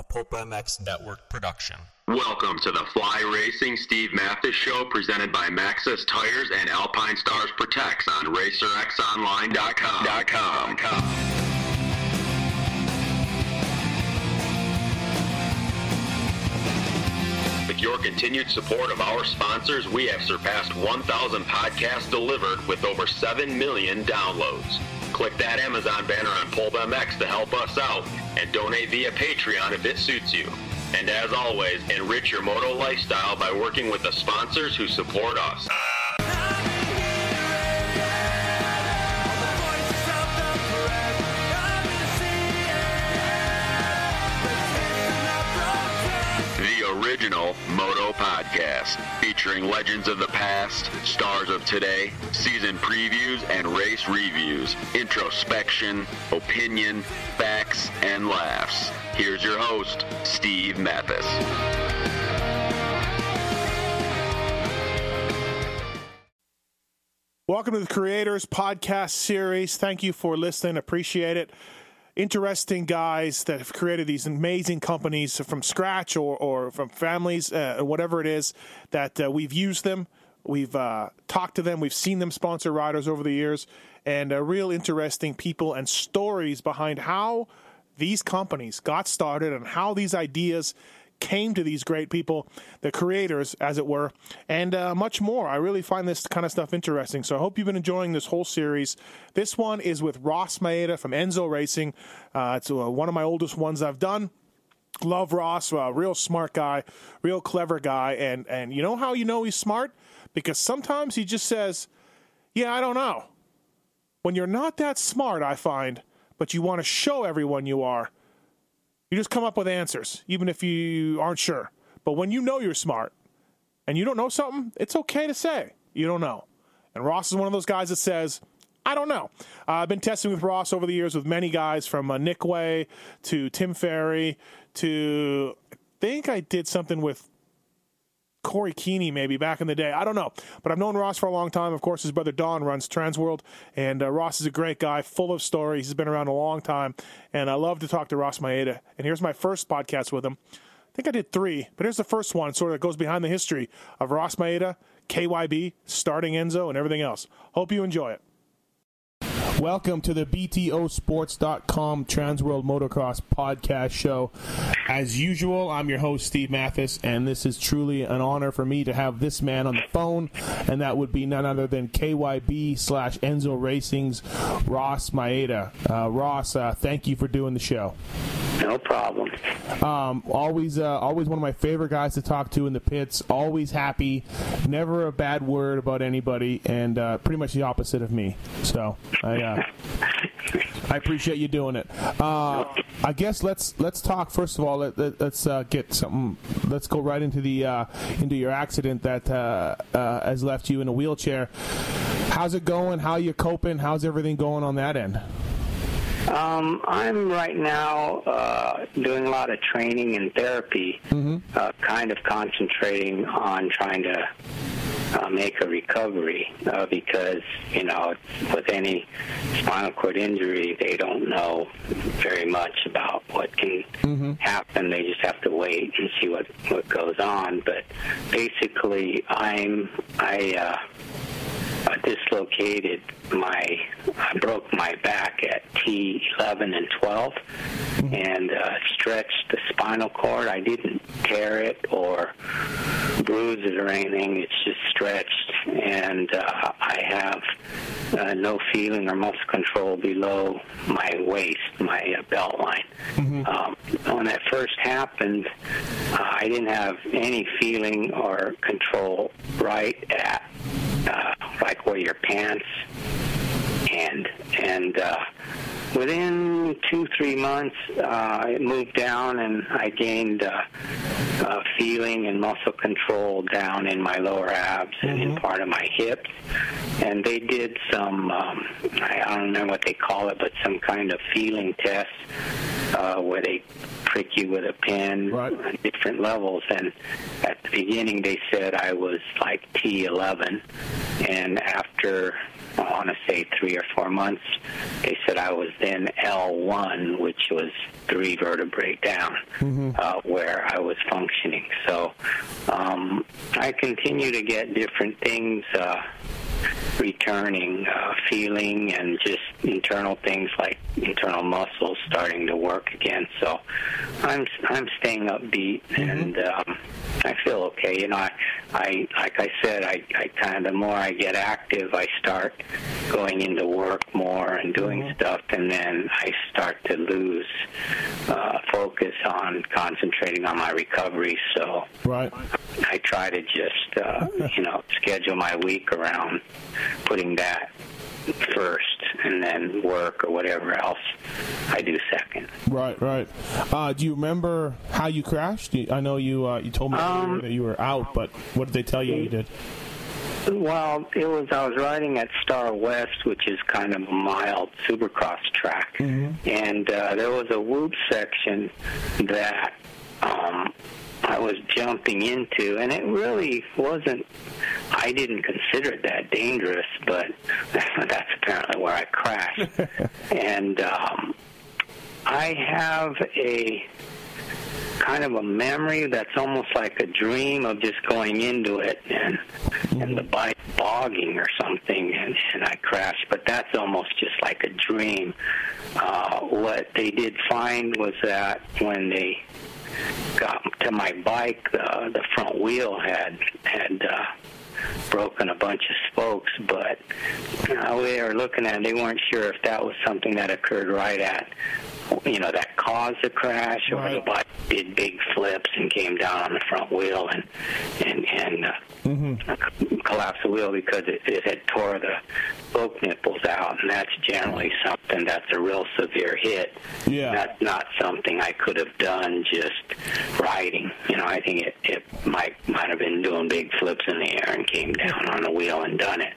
a MX Network production. Welcome to the Fly Racing Steve Matthes Show presented by Maxxis Tires and Alpinestars Protects on RacerXOnline.com. With your continued support of our sponsors, we have surpassed 1,000 podcasts delivered with over 7 million downloads. Click that Amazon banner on Pulp MX to help us out and donate via Patreon if it suits you. And as always, enrich your moto lifestyle by working with the sponsors who support us. The original Moto Podcast, featuring legends of the past, stars of today, season previews and race reviews, introspection, opinion, facts, and laughs. Here's your host, Steve Matthes. Welcome to the Creators Podcast Series. Thank you for listening. Appreciate it. Interesting guys that have created these amazing companies from scratch or, or from families, uh, whatever it is, that uh, we've used them. We've uh, talked to them. We've seen them sponsor riders over the years. And uh, real interesting people and stories behind how these companies got started and how these ideas came to these great people, the creators, as it were, and uh, much more. I really find this kind of stuff interesting. So I hope you've been enjoying this whole series. This one is with Ross Maeda from Enzo Racing. Uh, it's uh, one of my oldest ones I've done. Love Ross, a real smart guy, real clever guy, and and you know how you know he's smart because sometimes he just says, "Yeah, I don't know." When you're not that smart, I find, but you want to show everyone you are you just come up with answers, even if you aren't sure. But when you know you're smart and you don't know something, it's okay to say you don't know. And Ross is one of those guys that says, I don't know. Uh, I've been testing with Ross over the years with many guys from uh, Nick Wey to Tim Ferry to I think I did something with Corey Keeney maybe back in the day. I don't know. But I've known Ross for a long time. Of course, his brother Donn runs Transworld, and uh, Ross is a great guy, full of stories. He's been around a long time, and I love to talk to Ross Maeda. And here's my first podcast with him. I think I did three, but here's the first one, sort of goes behind the history of Ross Maeda, KYB, starting Enzo, and everything else. Hope you enjoy it. Welcome to the BTOsports.com Transworld Motocross podcast show. As usual, I'm your host, Steve Matthes, and this is truly an honor for me to have this man on the phone, and that would be none other than KYB slash Enzo Racing's Ross Maeda. Uh, Ross, uh, thank you for doing the show. No problem. Um, always, uh, always one of my favorite guys to talk to in the pits. Always happy, never a bad word about anybody, and uh, pretty much the opposite of me. So I, uh, I appreciate you doing it. Uh, I guess let's let's talk first of all. Let, let, us uh, get something. Let's go right into the uh, into your accident that has left you in a wheelchair. How's it going? How you coping? How's everything going on that end? Um, I'm right now uh, doing a lot of training and therapy, mm-hmm. uh, kind of concentrating on trying to uh, make a recovery uh, because, you know, with any spinal cord injury, they don't know very much about what can mm-hmm. happen. They just have to wait and see what, what goes on. But basically, I'm, I, uh, I dislocated my, I broke my back at T11 and 12 mm-hmm. and uh, stretched the spinal cord. I didn't tear it or bruise it or anything. It's just stretched, and uh, I have uh, no feeling or muscle control below my waist, my uh, belt line. Mm-hmm. Um, when that first happened, uh, I didn't have any feeling or control right at uh, like where your pants and and uh, within two three months uh, it moved down and I gained uh, uh, feeling and muscle control down in my lower abs mm-hmm. and in mm-hmm. part of my hips and they did some um, I, I don't know what they call it but some kind of feeling test uh, where they prick you with a pin Right. at different levels. And at the beginning, they said I was like T11, and after I want to say three or four months, they said I was then L1, which was three vertebrae down, uh, where I was functioning. So um, I continue to get different things. Uh, returning uh, feeling and just internal things like internal muscles starting to work again. So I'm I'm staying upbeat and um, I feel okay. You know, I, I like I said, I, I kind of the more I get active, I start going into work more and doing stuff, and then I start to lose uh, focus on concentrating on my recovery. So Right. I try to just, uh, you know, schedule my week around putting that first and then work or whatever else I do second. Right, right. Uh, do you remember how you crashed? I know you uh, you told me Um, that you were out, but what did they tell you you did? Well, it was I was riding at Star West, which is kind of a mild supercross track, and uh, there was a whoop section that um, I was jumping into, and it really wasn't. I didn't consider it that dangerous, but that's apparently where I crashed, and um, I have a kind of a memory that's almost like a dream of just going into it and and the bike bogging or something and, and I crashed but that's almost just like a dream. Uh what they did find was that when they got to my bike the the front wheel had had uh broken a bunch of spokes, but uh, they were looking at it. They weren't sure if that was something that occurred right at, you know, that caused the crash, or the bike did big flips and came down on the front wheel and and and uh, collapsed the wheel because it, it had tore the spoke nipples out, and that's generally something that's a real severe hit. Yeah. That's not something I could have done just riding. You know, I think it, it might might have been doing big flips in the air and came down on the wheel and done it.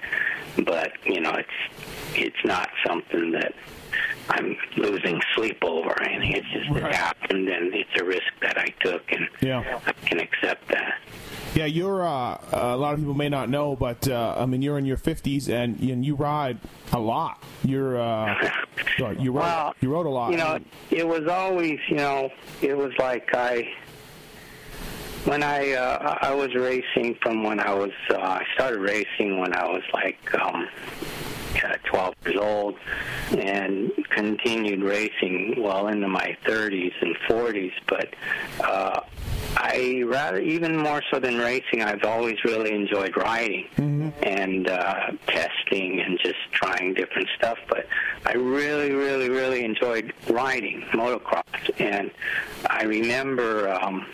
But you know, it's it's not something that I'm losing sleep over anything. It's just Right. it happened, and it's a risk that I took, and Yeah. I can accept that. Yeah, you're. Uh, a lot of people may not know, but uh, I mean, you're in your 50s and, and you ride a lot. You're. Uh, sorry, you rode. Well, you rode a lot. You know, it was always, you know, it was like I, when I, uh, I was racing from when I was, uh, I started racing when I was like, um, 12 years old and continued racing well into my 30s and 40s, but, uh, I rather, even more so than racing, I've always really enjoyed riding and uh, testing and just trying different stuff. But I really, really, really enjoyed riding motocross. And I remember um,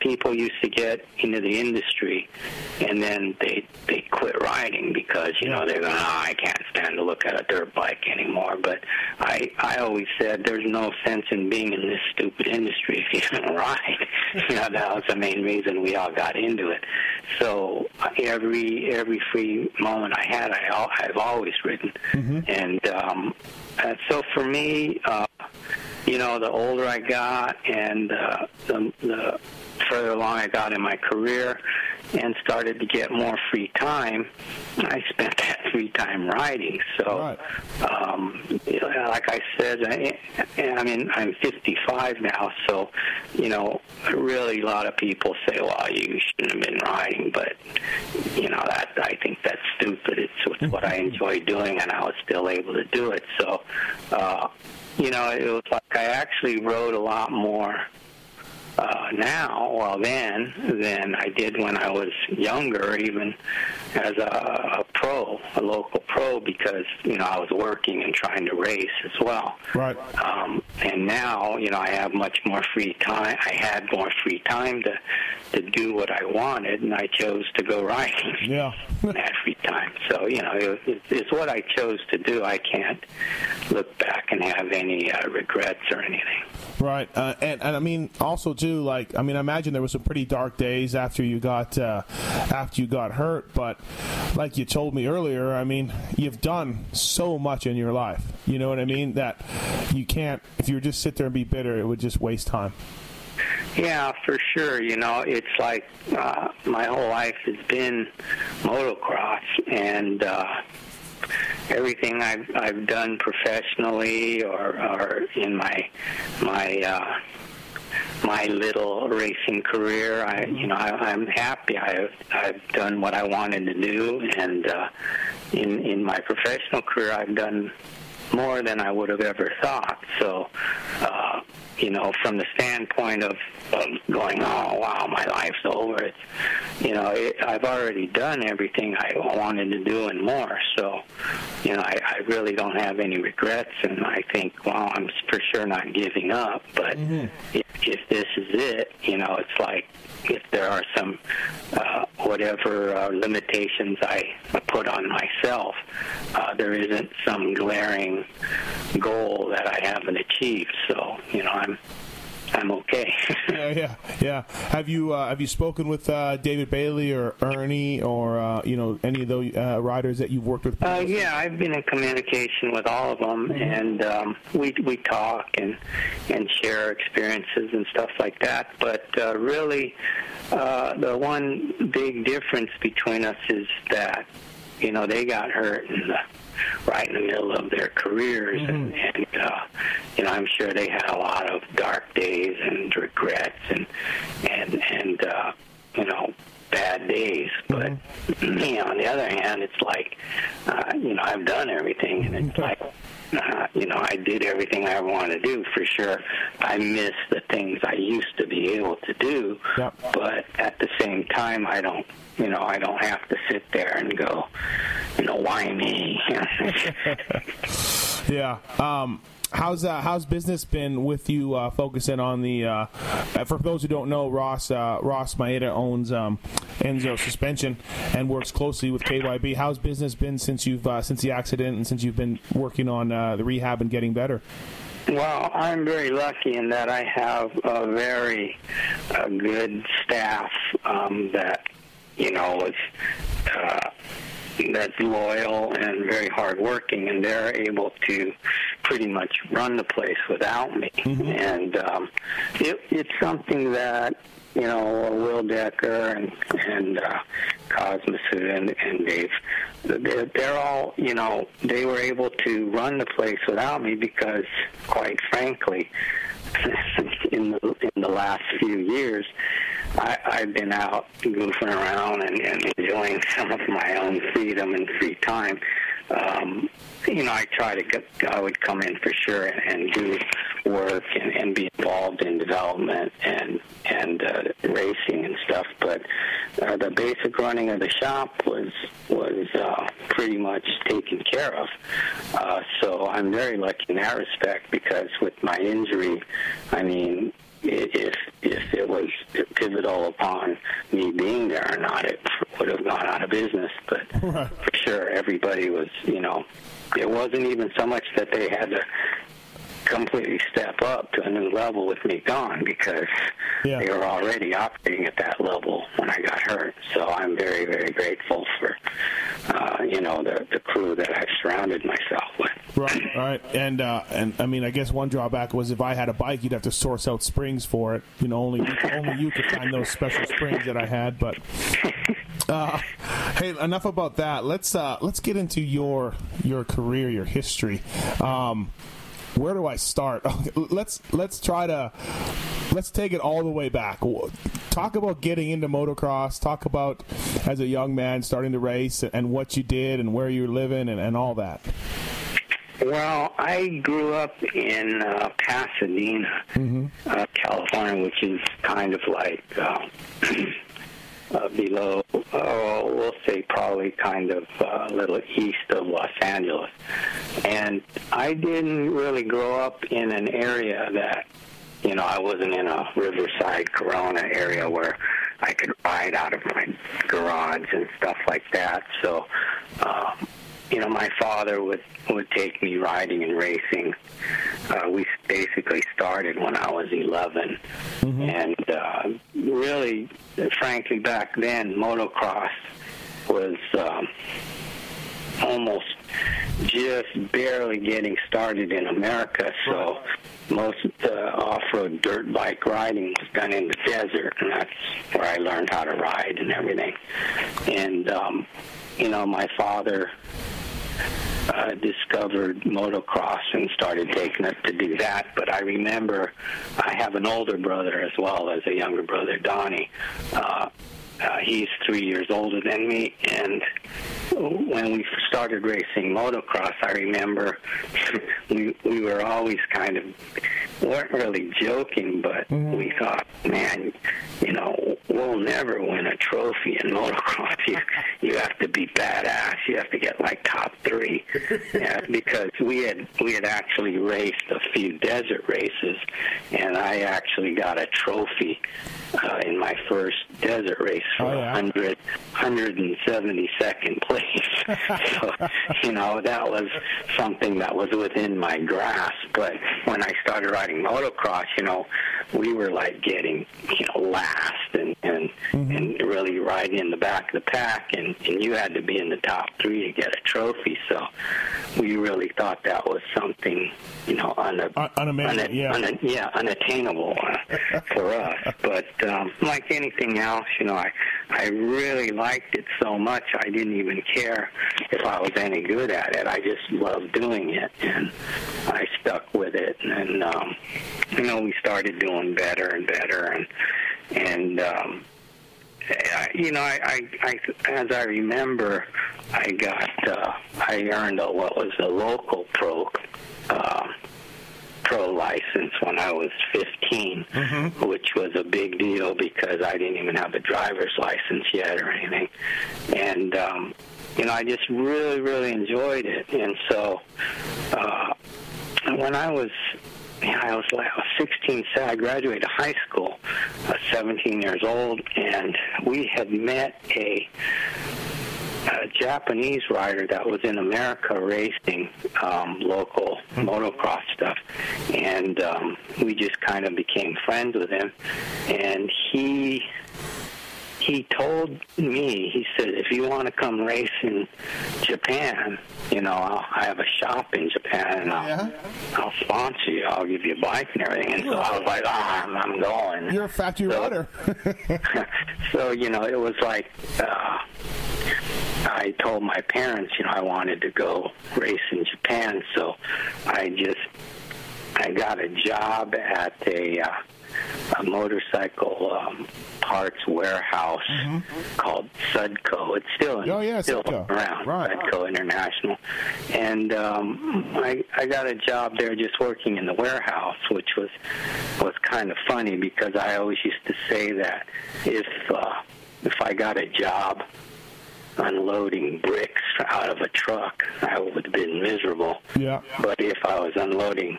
people used to get into the industry and then they they quit riding because you know they're going, oh, I can't stand to look at a dirt bike anymore. But I I always said there's no sense in being in this stupid industry if you don't ride. you know that was the main reason we all got into it. So every every free moment I had, I al- I've always ridden, and um, uh, so for me. Uh, you know, the older I got and uh, the, the further along I got in my career and started to get more free time, I spent that free time riding. So, um, like I said, I, I mean, I'm 55 now, so, you know, really a lot of people say, well, you shouldn't have been riding, but, you know, that I think that's stupid. It's, it's what I enjoy doing, and I was still able to do it. So, uh, you know, it was like I actually rode a lot more uh, now, well then, than I did when I was younger, even as a, a pro, a local pro, because you know I was working and trying to race as well. Right. Um, and now, you know, I have much more free time. I had more free time to to do what I wanted, and I chose to go riding. Yeah. at free time. So you know, it, it, it's what I chose to do. I can't look back and have any uh, regrets or anything. Right, uh, and and I mean also just too. Like, I mean, I imagine there was some pretty dark days after you got uh, after you got hurt. But like you told me earlier, I mean, you've done so much in your life. You know what I mean? That you can't. If you just sit there and be bitter, it would just waste time. Yeah, for sure. You know, it's like uh, my whole life has been motocross, and uh, everything I've I've done professionally or or in my my uh, my little racing career. I you know I, I'm happy. I've I've done what I wanted to do, and uh, in in my professional career, I've done more than I would have ever thought. So. Uh, you know, from the standpoint of, of going, oh wow, my life's over. It's, you know, it, I've already done everything I wanted to do and more. So, you know, I, I really don't have any regrets, and I think, well, I'm for sure not giving up. But mm-hmm. if, if this is it, you know, it's like if there are some uh, whatever uh, limitations I put on myself, uh, there isn't some glaring goal that I haven't achieved. So you know, I'm I'm okay. yeah, yeah, yeah. Have you uh, have you spoken with uh, David Bailey or Ernie or uh, you know any of those uh, riders that you've worked with? Uh, yeah, I've been in communication with all of them, mm-hmm. and um, we we talk and and share experiences and stuff like that. But uh, really, the one big difference between us is that you know they got hurt and. the right in the middle of their careers, mm-hmm. and, and uh, you know I'm sure they had a lot of dark days and regrets and and and uh, you know bad days. But mm-hmm. me, on the other hand, it's like uh, you know I've done everything, and it's like. Uh, you know, I did everything I want to do for sure. I miss the things I used to be able to do, yep. but at the same time, I don't you know, I don't have to sit there and go, you know, why me? yeah. Um, how's uh, how's business been with you uh, focusing on the? Uh, for those who don't know, Ross uh, Ross Maeda owns um, Enzo Suspension and works closely with KYB. How's business been since you've uh, since the accident and since you've been working on uh, the rehab and getting better? Well, I'm very lucky in that I have a very good staff um, that you know, is that's loyal and very hardworking, and they're able to pretty much run the place without me. Mm-hmm. And um, it, it's something that you know Will Decker and and uh, Cosmosu and, and Dave, they're, they're all you know they were able to run the place without me because, quite frankly, in the in the last few years I, I've been out goofing around and, and enjoying some of my own freedom and free time. Um, you know, I try to get, I would come in for sure and, do work and, and be involved in development and and uh, racing and stuff. But uh, the basic running of the shop was was uh, pretty much taken care of. Uh, so I'm very lucky in that respect because with my injury, I mean, if if it was pivotal upon me being there or not, it would have gone out of business. But right. for sure, everybody was, you know, it wasn't even so much that they had to completely step up to a new level with me gone because yeah. they were already operating at that level when I got hurt. So I'm very, very grateful for, uh, you know, the, the crew that I've surrounded myself with. Right, right, and uh, and I mean, I guess one drawback was if I had a bike, you'd have to source out springs for it. You know, only only you could find those special springs that I had. But uh, hey, enough about that. Let's uh, let's get into your your career, your history. Um, where do I start? let's let's try to let's take it all the way back. Talk about getting into motocross. Talk about as a young man starting to race and what you did and where you're living and, and all that. Well, I grew up in uh, Pasadena, mm-hmm. uh, California, which is kind of like uh, uh, below, oh, we'll say probably kind of uh, a little east of Los Angeles. And I didn't really grow up in an area that, you know, I wasn't in a Riverside, Corona area where I could ride out of my garage and stuff like that. So, um, you know, my father would would take me riding and racing. Uh, we basically started when I was 11, and uh, really, frankly, back then, motocross was um, almost just barely getting started in America. So most of the off-road dirt bike riding was done in the desert, and that's where I learned how to ride and everything. And um, you know, my father uh, discovered motocross and started taking us to do that. But I remember I have an older brother as well as a younger brother, Donnie. Uh, uh, he's three years older than me, and when we started racing motocross, I remember we we were always kind of weren't really joking, but Mm-hmm. we thought, man, you know, we'll never win a trophy in motocross. You you have to be badass. You have to get like top three, yeah, because we had we had actually raced a few desert races, and I actually got a trophy uh, in my first desert race for Oh, yeah? 100, 172nd place. so, you know, that was something that was within my grasp. But when I started riding motocross, you know, we were like getting, you know, last and and, and really riding in the back of the pack, and and you had to be in the top three to get a trophy. So we really thought that was something, you know, una- Un- unamazing, yeah. una- yeah, unattainable uh, for us. But um, like anything else, you know, I I really liked it so much I didn't even care if I was any good at it. I just loved doing it, and I stuck with it. And um, you know, we started doing better and better, and and um, I, you know, I, I, I as I remember, I got uh, I earned a, what was a local pro. Uh, pro license when I was 15, which was a big deal because I didn't even have a driver's license yet or anything. And, um, you know, I just really, really enjoyed it. And so uh, when I was you know, I was like I was 16, so I graduated high school. I was 17 years old, and we had met a a Japanese rider that was in America racing um, local motocross stuff, and um, we just kind of became friends with him. And he he told me, he said, if you want to come race in Japan, you know, I'll, I have a shop in Japan, and I'll, Yeah? I'll sponsor you. I'll give you a bike and everything. And so I was like, ah, I'm, I'm going. You're a factory So- rider. so you know, it was like uh, I told my parents, you know, I wanted to go race in Japan, so I just I got a job at a, uh, a motorcycle um, parts warehouse called Sudco. It's still Mm-hmm. Oh, yeah, still Sudco. around, Right. Sudco International, and um, I I got a job there just working in the warehouse, which was was kind of funny because I always used to say that if uh, if I got a job unloading bricks out of a truck, I would have been miserable. Yeah. But if I was unloading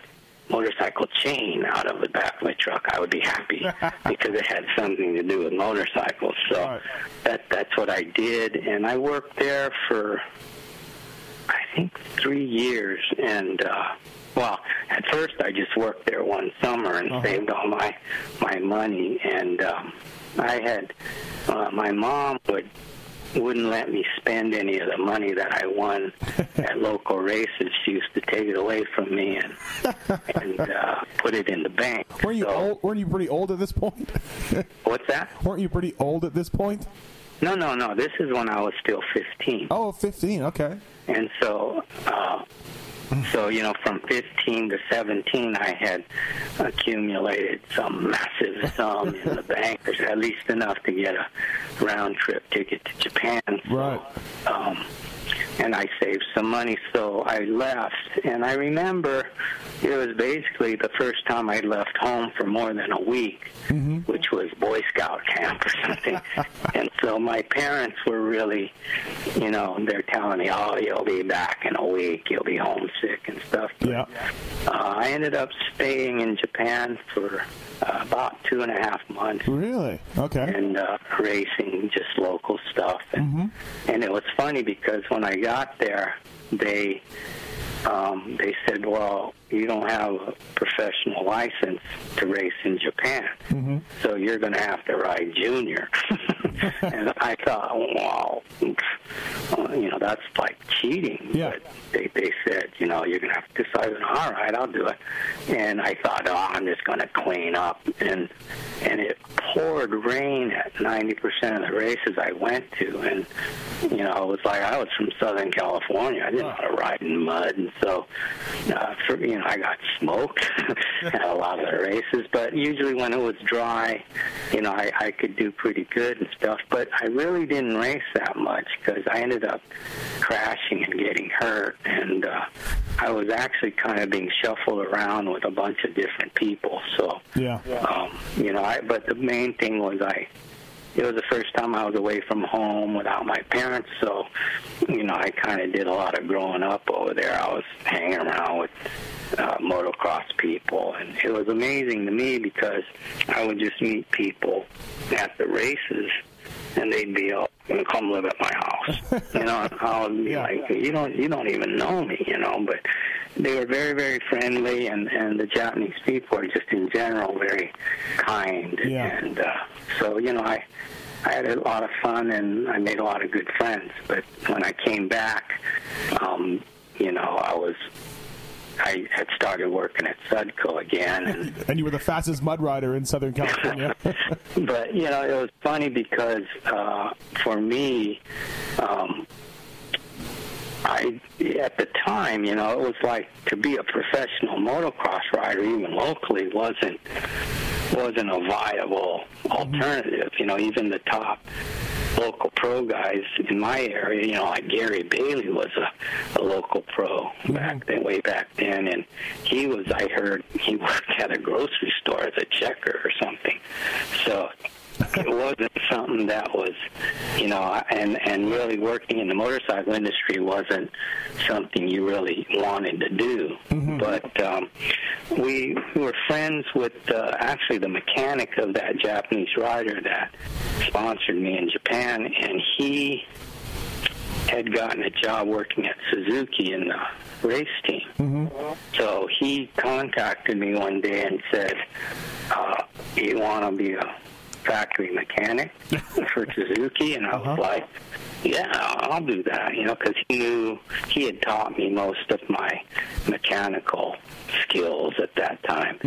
motorcycle chain out of the back of my truck, I would be happy because it had something to do with motorcycles. So Right. that that's what I did, and I worked there for I think three years, and uh, well, at first I just worked there one summer and Uh-huh. saved all my my money, and um, I had uh, my mom would wouldn't let me spend any of the money that I won at local races. She used to take it away from me and and uh, put it in the bank. Weren't you So- old? Weren't you pretty old at this point? What's that? weren't you pretty old at this point? No, no, no. This is when I was still 15. Oh, 15. Okay. And so, uh, so you know, from 15 to 17, I had accumulated some massive sum in the bank, at least enough to get a round trip ticket to Japan. So, Right. Um, and I saved some money, so I left. And I remember it was basically the first time I left home for more than a week, which was Boy Scout camp or something. and so my parents were really, you know, they're telling me, oh, you'll be back in a week, you'll be homesick and stuff. But, Yeah. Uh, I ended up staying in Japan for about two and a half months Really? Okay. and uh, racing just local stuff. And, and it was funny because when I got there, they um, they said, "Well, you don't have a professional license to race in Japan, so you're going to have to ride junior." and I thought, "Wow, you know that's like cheating." Yeah. But they they said, "You know, you're going to have to." So I said, "All right, I'll do it." And I thought, "Oh, I'm just going to clean up," and and it poured rain at 90% of the races I went to, and you know, it was like I was from Southern California. I didn't know how to ride in mud, and so uh, for you know, I got smoked at a lot of the races. But usually when it was dry, you know, I, I could do pretty good and stuff. But I really didn't race that much because I ended up crashing and getting hurt, and uh, I was actually kind of being shuffled around with a bunch of different people. So Yeah. um, you know, I, but the main thing was I, it was the first time I was away from home without my parents, so, you know, I kind of did a lot of growing up over there. I was hanging around with uh, motocross people, and it was amazing to me because I would just meet people at the races, and they'd be all, come live at my house. you know, and I would be Yeah. like, you don't, you don't even know me, you know, but they were very, very friendly, and and the Japanese people are just in general very kind, Yeah. and uh, so you know, I I had a lot of fun and I made a lot of good friends. But when I came back, um, you know, I was I had started working at Sudco again, and And you were the fastest mud rider in Southern California. but you know, it was funny because uh, for me, um, I at the time, you know, it was like to be a professional motocross rider, even locally, wasn't wasn't a viable alternative. You know, even the top local pro guys in my area, you know, like Gary Bailey was a, a local pro mm-hmm. back then, way back then, and he was. I heard he worked at a grocery store as a checker or something. So it wasn't something that was, you know, and and really working in the motorcycle industry wasn't something you really wanted to do. But um, we were friends with uh, actually the mechanic of that Japanese rider that sponsored me in Japan, and he had gotten a job working at Suzuki in the race team. So he contacted me one day and said, uh, "You want to be a factory mechanic for Suzuki?" And I was like, "Yeah, I'll do that." You know, because he knew he had taught me most of my mechanical skills at that time,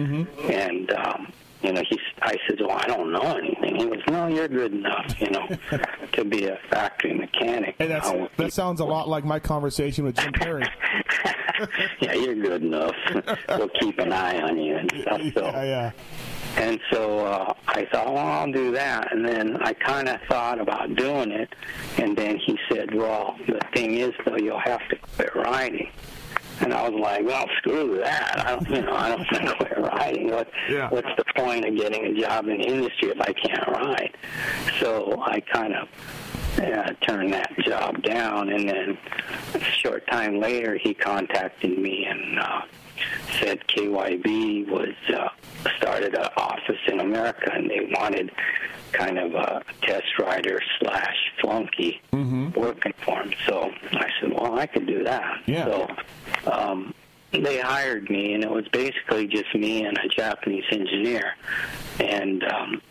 and. um you know, he, I said, well, I don't know anything. He goes, no, you're good enough, you know, to be a factory mechanic. Hey, that sounds a lot like my conversation with Jim Perry. yeah, you're good enough. we'll keep an eye on you and stuff. So, Yeah, yeah. And so uh, I thought, well, I'll do that. And then I kind of thought about doing it. And then he said, well, the thing is, though, you'll have to quit riding. And I was like, well, screw that. I don't, you know, I don't want to quit riding. What, Yeah. What's the point of getting a job in the industry if I can't ride? So I kind of uh, turned that job down. And then a short time later, he contacted me and uh, said KYB was uh, started an office in America, and they wanted kind of a test rider slash flunky working for him. So I said, well, I could do that. Yeah. So um, they hired me, and it was basically just me and a Japanese engineer. And um,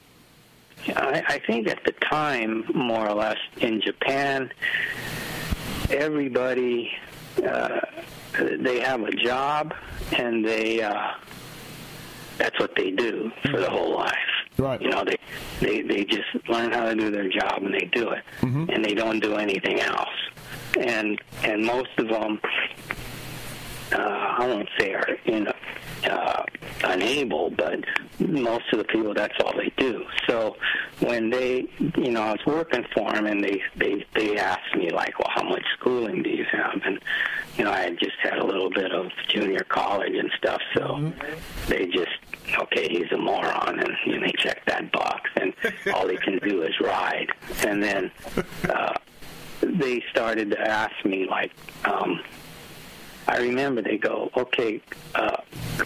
I, I think at the time, more or less, in Japan, everybody uh, they have a job, and they uh, that's what they do for the whole life. Right. You know, they they they just learn how to do their job and they do it, and they don't do anything else. And and most of them, uh, I won't say are you know uh, unable, but most of the people that's all they do. So when they, you know, I was working for them, and they they they asked me like, well, how much schooling do you have? And you know, I had just had a little bit of junior college and stuff, so they just okay, he's a moron, and you know, they checked that box. And all he can do is ride. And then uh, they started to ask me like. Um, I remember they go, okay, uh,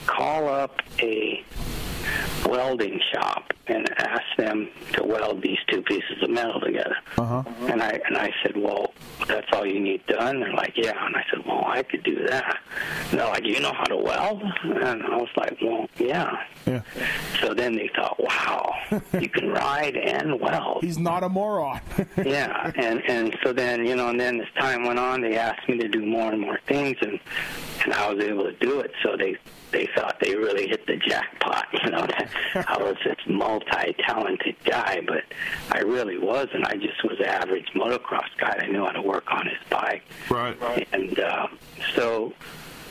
call up a welding shop and asked them to weld these two pieces of metal together. Uh-huh. And I and I said, well, that's all you need done. They're like, yeah. And I said, well, I could do that. And they're like, you know how to weld? And I was like, well, yeah. Yeah. So then they thought, wow, you can ride and weld. He's not a moron. yeah, and and so then you know, and then as time went on, they asked me to do more and more things, and and I was able to do it. So they they thought they really hit the jackpot. You know, that I was this multi-talented guy, but I really wasn't. I just was an average motocross guy. I knew how to work on his bike, right. and uh, so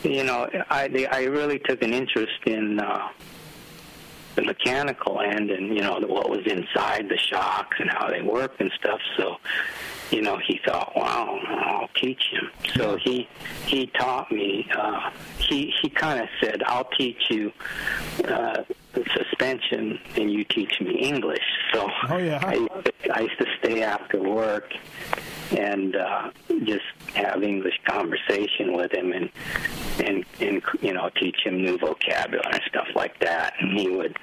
you know, I I really took an interest in. Uh, the mechanical end and you know what was inside the shocks and how they work and stuff. So you know he thought wow i'll teach him. So he he taught me uh he he kind of said i'll teach you uh suspension and you teach me english so Oh, yeah. i i used to stay after work and uh just have english conversation with him and and and you know teach him new vocabulary and stuff like that and he would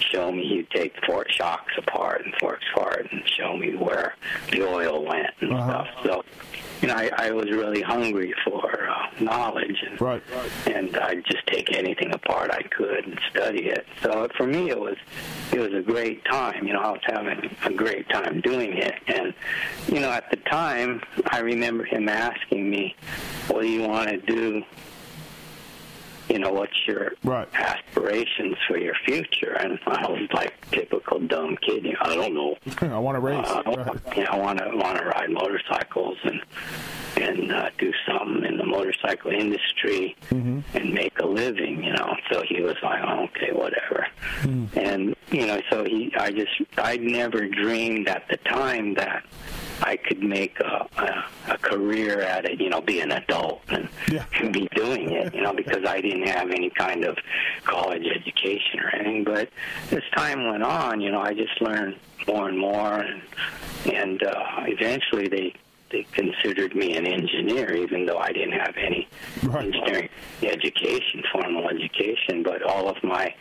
show me he'd take fork shocks apart and forks apart and show me where the oil went and Uh-huh. stuff so you know I, I was really hungry for uh, knowledge and Right. and I'd just take anything apart I could and study it. So for me, it was it was a great time. You know, I was having a great time doing it. And you know, at the time, I remember him asking me, "What do you want to do?" You know, what's your Right. aspirations for your future? And I was like typical dumb kid. You know, I don't know. I want to race. Uh, Right. you know, I want to want to ride motorcycles and and uh, do something in the motorcycle industry Mm-hmm. and make a living. You know, so he was like, oh, okay, whatever. Mm. And you know, so he, I just, I never dreamed at the time that I could make a, a, a career at it. You know, be an adult and, Yeah. and be doing it. You know, because I didn't have any kind of college education or anything. But as time went on, you know, I just learned more and more, and and uh, eventually they they considered me an engineer, even though I didn't have any Right. engineering education, formal education. But all of my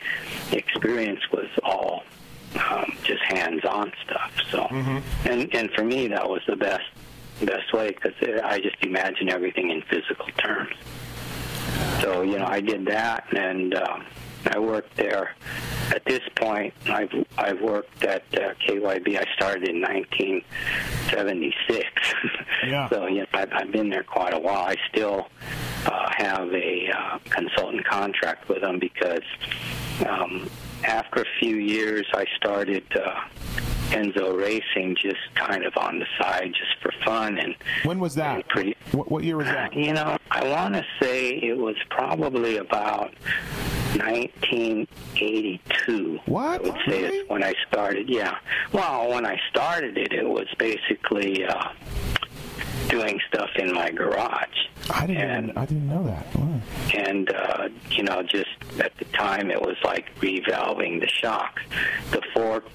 experience was all um, just hands-on stuff. So, and and for me, that was the best best way because I just imagine everything in physical terms. So you know, I did that, and um, I worked there. At this point, I've I've worked at uh, KYB. I started in 1976. Yeah. so you know, I've, I've been there quite a while. I still uh, have a uh, consultant contract with them because um, after a few years, I started. Uh, Enzo Racing just kind of on the side, just for fun, and When was that? pretty What, what year was that? you know, I want to say it was probably about 1982. What? I would say Really? is when I started. Yeah. Well, when I started it, it was basically uh, doing stuff in my garage. I didn't. And- Even, I didn't know that. Wow. and uh, you know, just at the time, it was like revalving the shock. The fork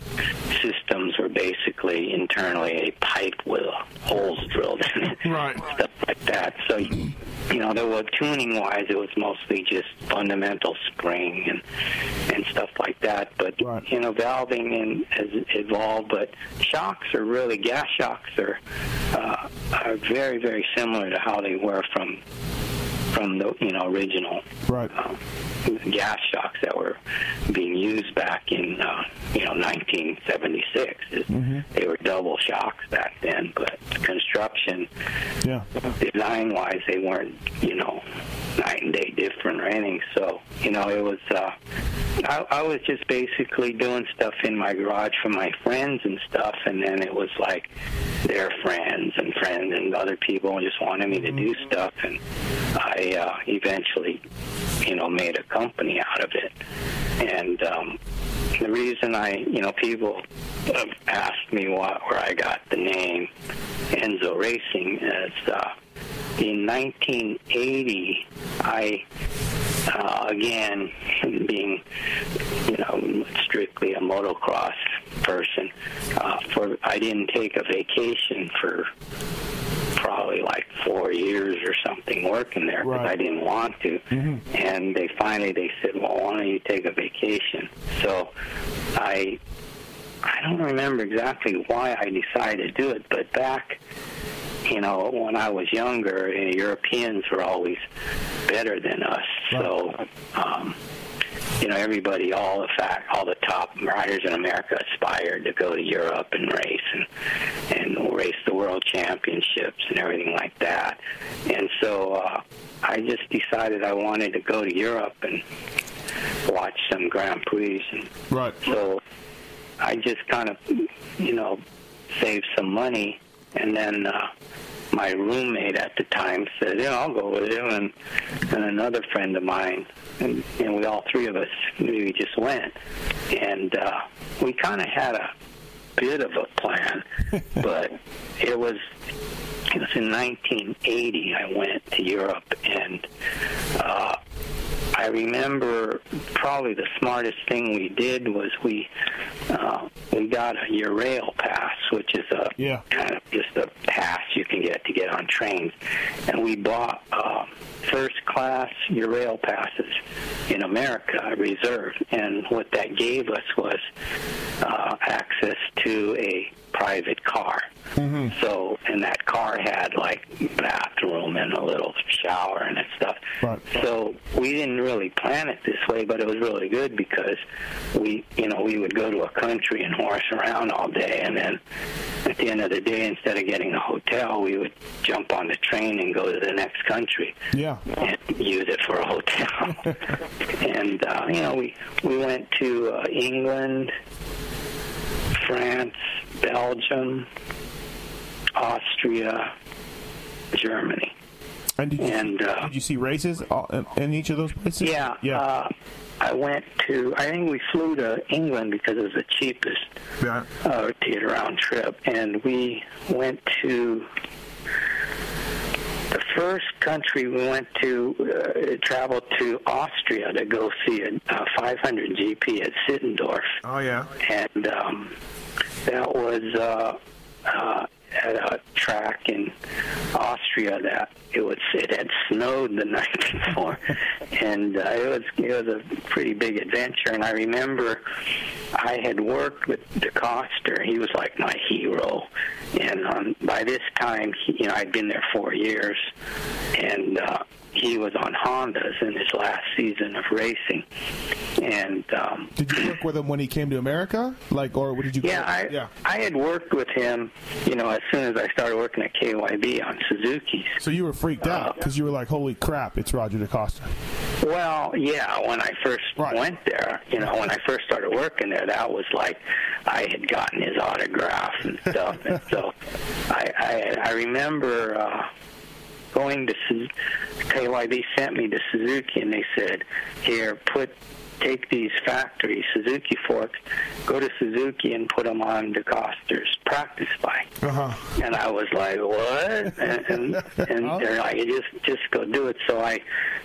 systems were basically internally a pipe with holes drilled in it, Right. Stuff like that. So, you know, there were tuning wise, it was mostly just fundamental spring and and stuff like that. But Right. you know, valving and has evolved. But shocks are really gas shocks are uh, are very very similar to how they were from from the you know original Right. uh, gas shocks that were being used back in uh, you know 1976. They were double shocks back then, but construction Yeah. design wise they weren't you know night and day different or anything so you know it was uh I, I was just basically doing stuff in my garage for my friends and stuff and then it was like their friends and friends and other people just wanted me to do stuff and I uh eventually you know made a company out of it and um the reason I, you know, people have asked me what, where I got the name Enzo Racing is uh, in 1980. I, uh, again, being, you know, strictly a motocross person. Uh, for I didn't take a vacation for probably like four years or something working there because Right. I didn't want to. And they finally they said, "Well, why don't you take a vacation?" So I I don't remember exactly why I decided to do it, but back you know, when I was younger, Europeans were always better than us. So, um, you know, everybody, all the fact, all the top riders in America aspired to go to Europe and race and and race the world championships and everything like that. And so, uh, I just decided I wanted to go to Europe and watch some Grand Prix and Right. so I just kind of, you know, saved some money, and then uh, my roommate at the time said, "Yeah, I'll go with you," and and another friend of mine, and, and we all three of us, we just went, and uh, we kind of had a bit of a plan, but it was. It was in 1980. I went to Europe, and uh, I remember probably the smartest thing we did was we uh, we got a Eurail pass, which is a Yeah. kind of just a pass you can get to get on trains, and we bought uh, first class Eurail passes in America reserved, and what that gave us was uh, access to a private car. So, and that car had like bathroom and a little shower and that stuff. Right. So we didn't really plan it this way, but it was really good because we, you know, we would go to a country and horse around all day, and then at the end of the day, instead of getting a hotel, we would jump on the train and go to the next country Yeah. and use it for a hotel. and uh, you know, we we went to uh, England, France, Belgium, Austria, Germany. And did you, And, uh, did you see races in, in each of those places? Yeah. Yeah. Uh, I went to. I think we flew to England because it was the cheapest yeah. uh, to get around trip, and we went to. The first country we went to, uh, traveled to Austria to go see a, a 500 GP at Sittendorf. Oh yeah. and um, that was uh, uh, at a track in Austria that it was it had snowed the night before, and uh, it was it was a pretty big adventure. And I remember I had worked with DeCoster; he was like my hero. And um, by this time, he, you know, I'd been there four years, and uh, he was on Hondas in his last season of racing, and. Um, Did you work with him when he came to America? Like, or what did you? yeah, I yeah. I had worked with him, you know, as soon as I started working at KYB on Suzuki's. So you were freaked Uh, out because you were like, "Holy crap, it's Roger DeCoster." Well, yeah, when I first Right. went there, you know, when I first started working there, that was like I had gotten his autograph and stuff, and so I I, I remember uh, going to Su- KYB sent me to Suzuki, and they said, "Here, put." Take these factory Suzuki forks, go to Suzuki and put them on DeCoster's practice bike. Uh huh. And I was like, "What?" And and, and they're like, "Just just go do it." So I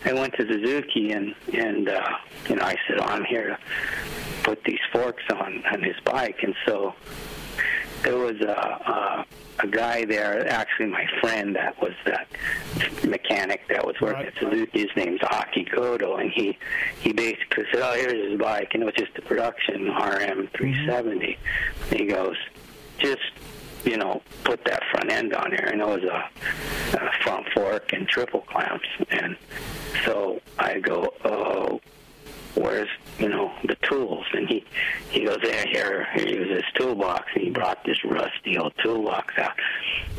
I went to Suzuki and and uh, you know I said, oh, "I'm here to put these forks on on his bike." And so there was a a, a guy there, actually my friend, that was that mechanic that was working Right. at Suzuki. His name's Aki Goto, and he he basically said, "Oh, here's his bike," and it was just a production RM 370. And mm-hmm. he goes, "Just." You know, put that front end on there, and it was a, a front fork and triple clamps. And so I go, oh, where's you know the tools. And he he goes there here here's his toolbox. And he brought this rusty old toolbox out.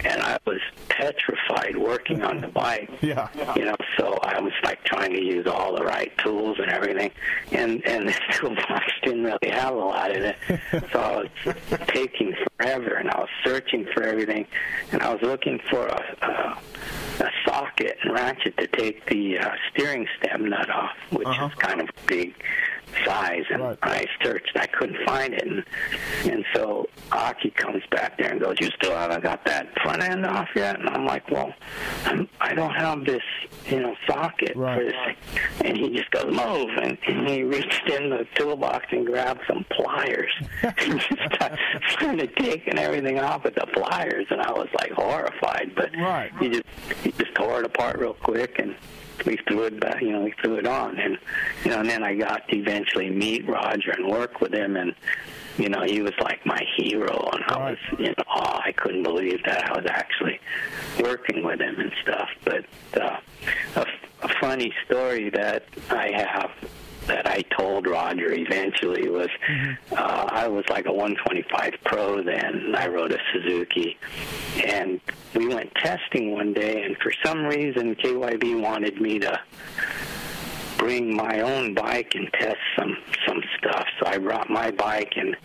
And i was petrified working on the bike. Yeah. you know so i was like trying to use all the right tools and everything. And and this toolbox didn't really have a lot in it. So i was taking forever and i was searching for everything. And i was looking for a, a a socket and ratchet to take the uh, steering stem nut off, which Uh-huh. is kind of big size, and Right. I searched, I couldn't find it, and and so Aki comes back there and goes, "You still haven't got that front end off yet?" And I'm like, "Well, I'm, I don't have this, you know, socket Right. for this." And he just goes, "Move!" And, and he reached in the toolbox and grabbed some pliers and just started started taking everything off with the pliers, and I was like horrified, but Right. he just he just tore it apart real quick and we threw it back you know we threw it on. And you know and then I got to eventually meet Roger and work with him. And you know he was like my hero. And I was you know oh, I couldn't believe that I was actually working with him and stuff. But uh, a, a funny story that I have that I told Roger eventually was uh, I was like a 125 Pro then. I rode a Suzuki, and we went testing one day, and for some reason KYB wanted me to bring my own bike and test some some stuff. So I brought my bike, and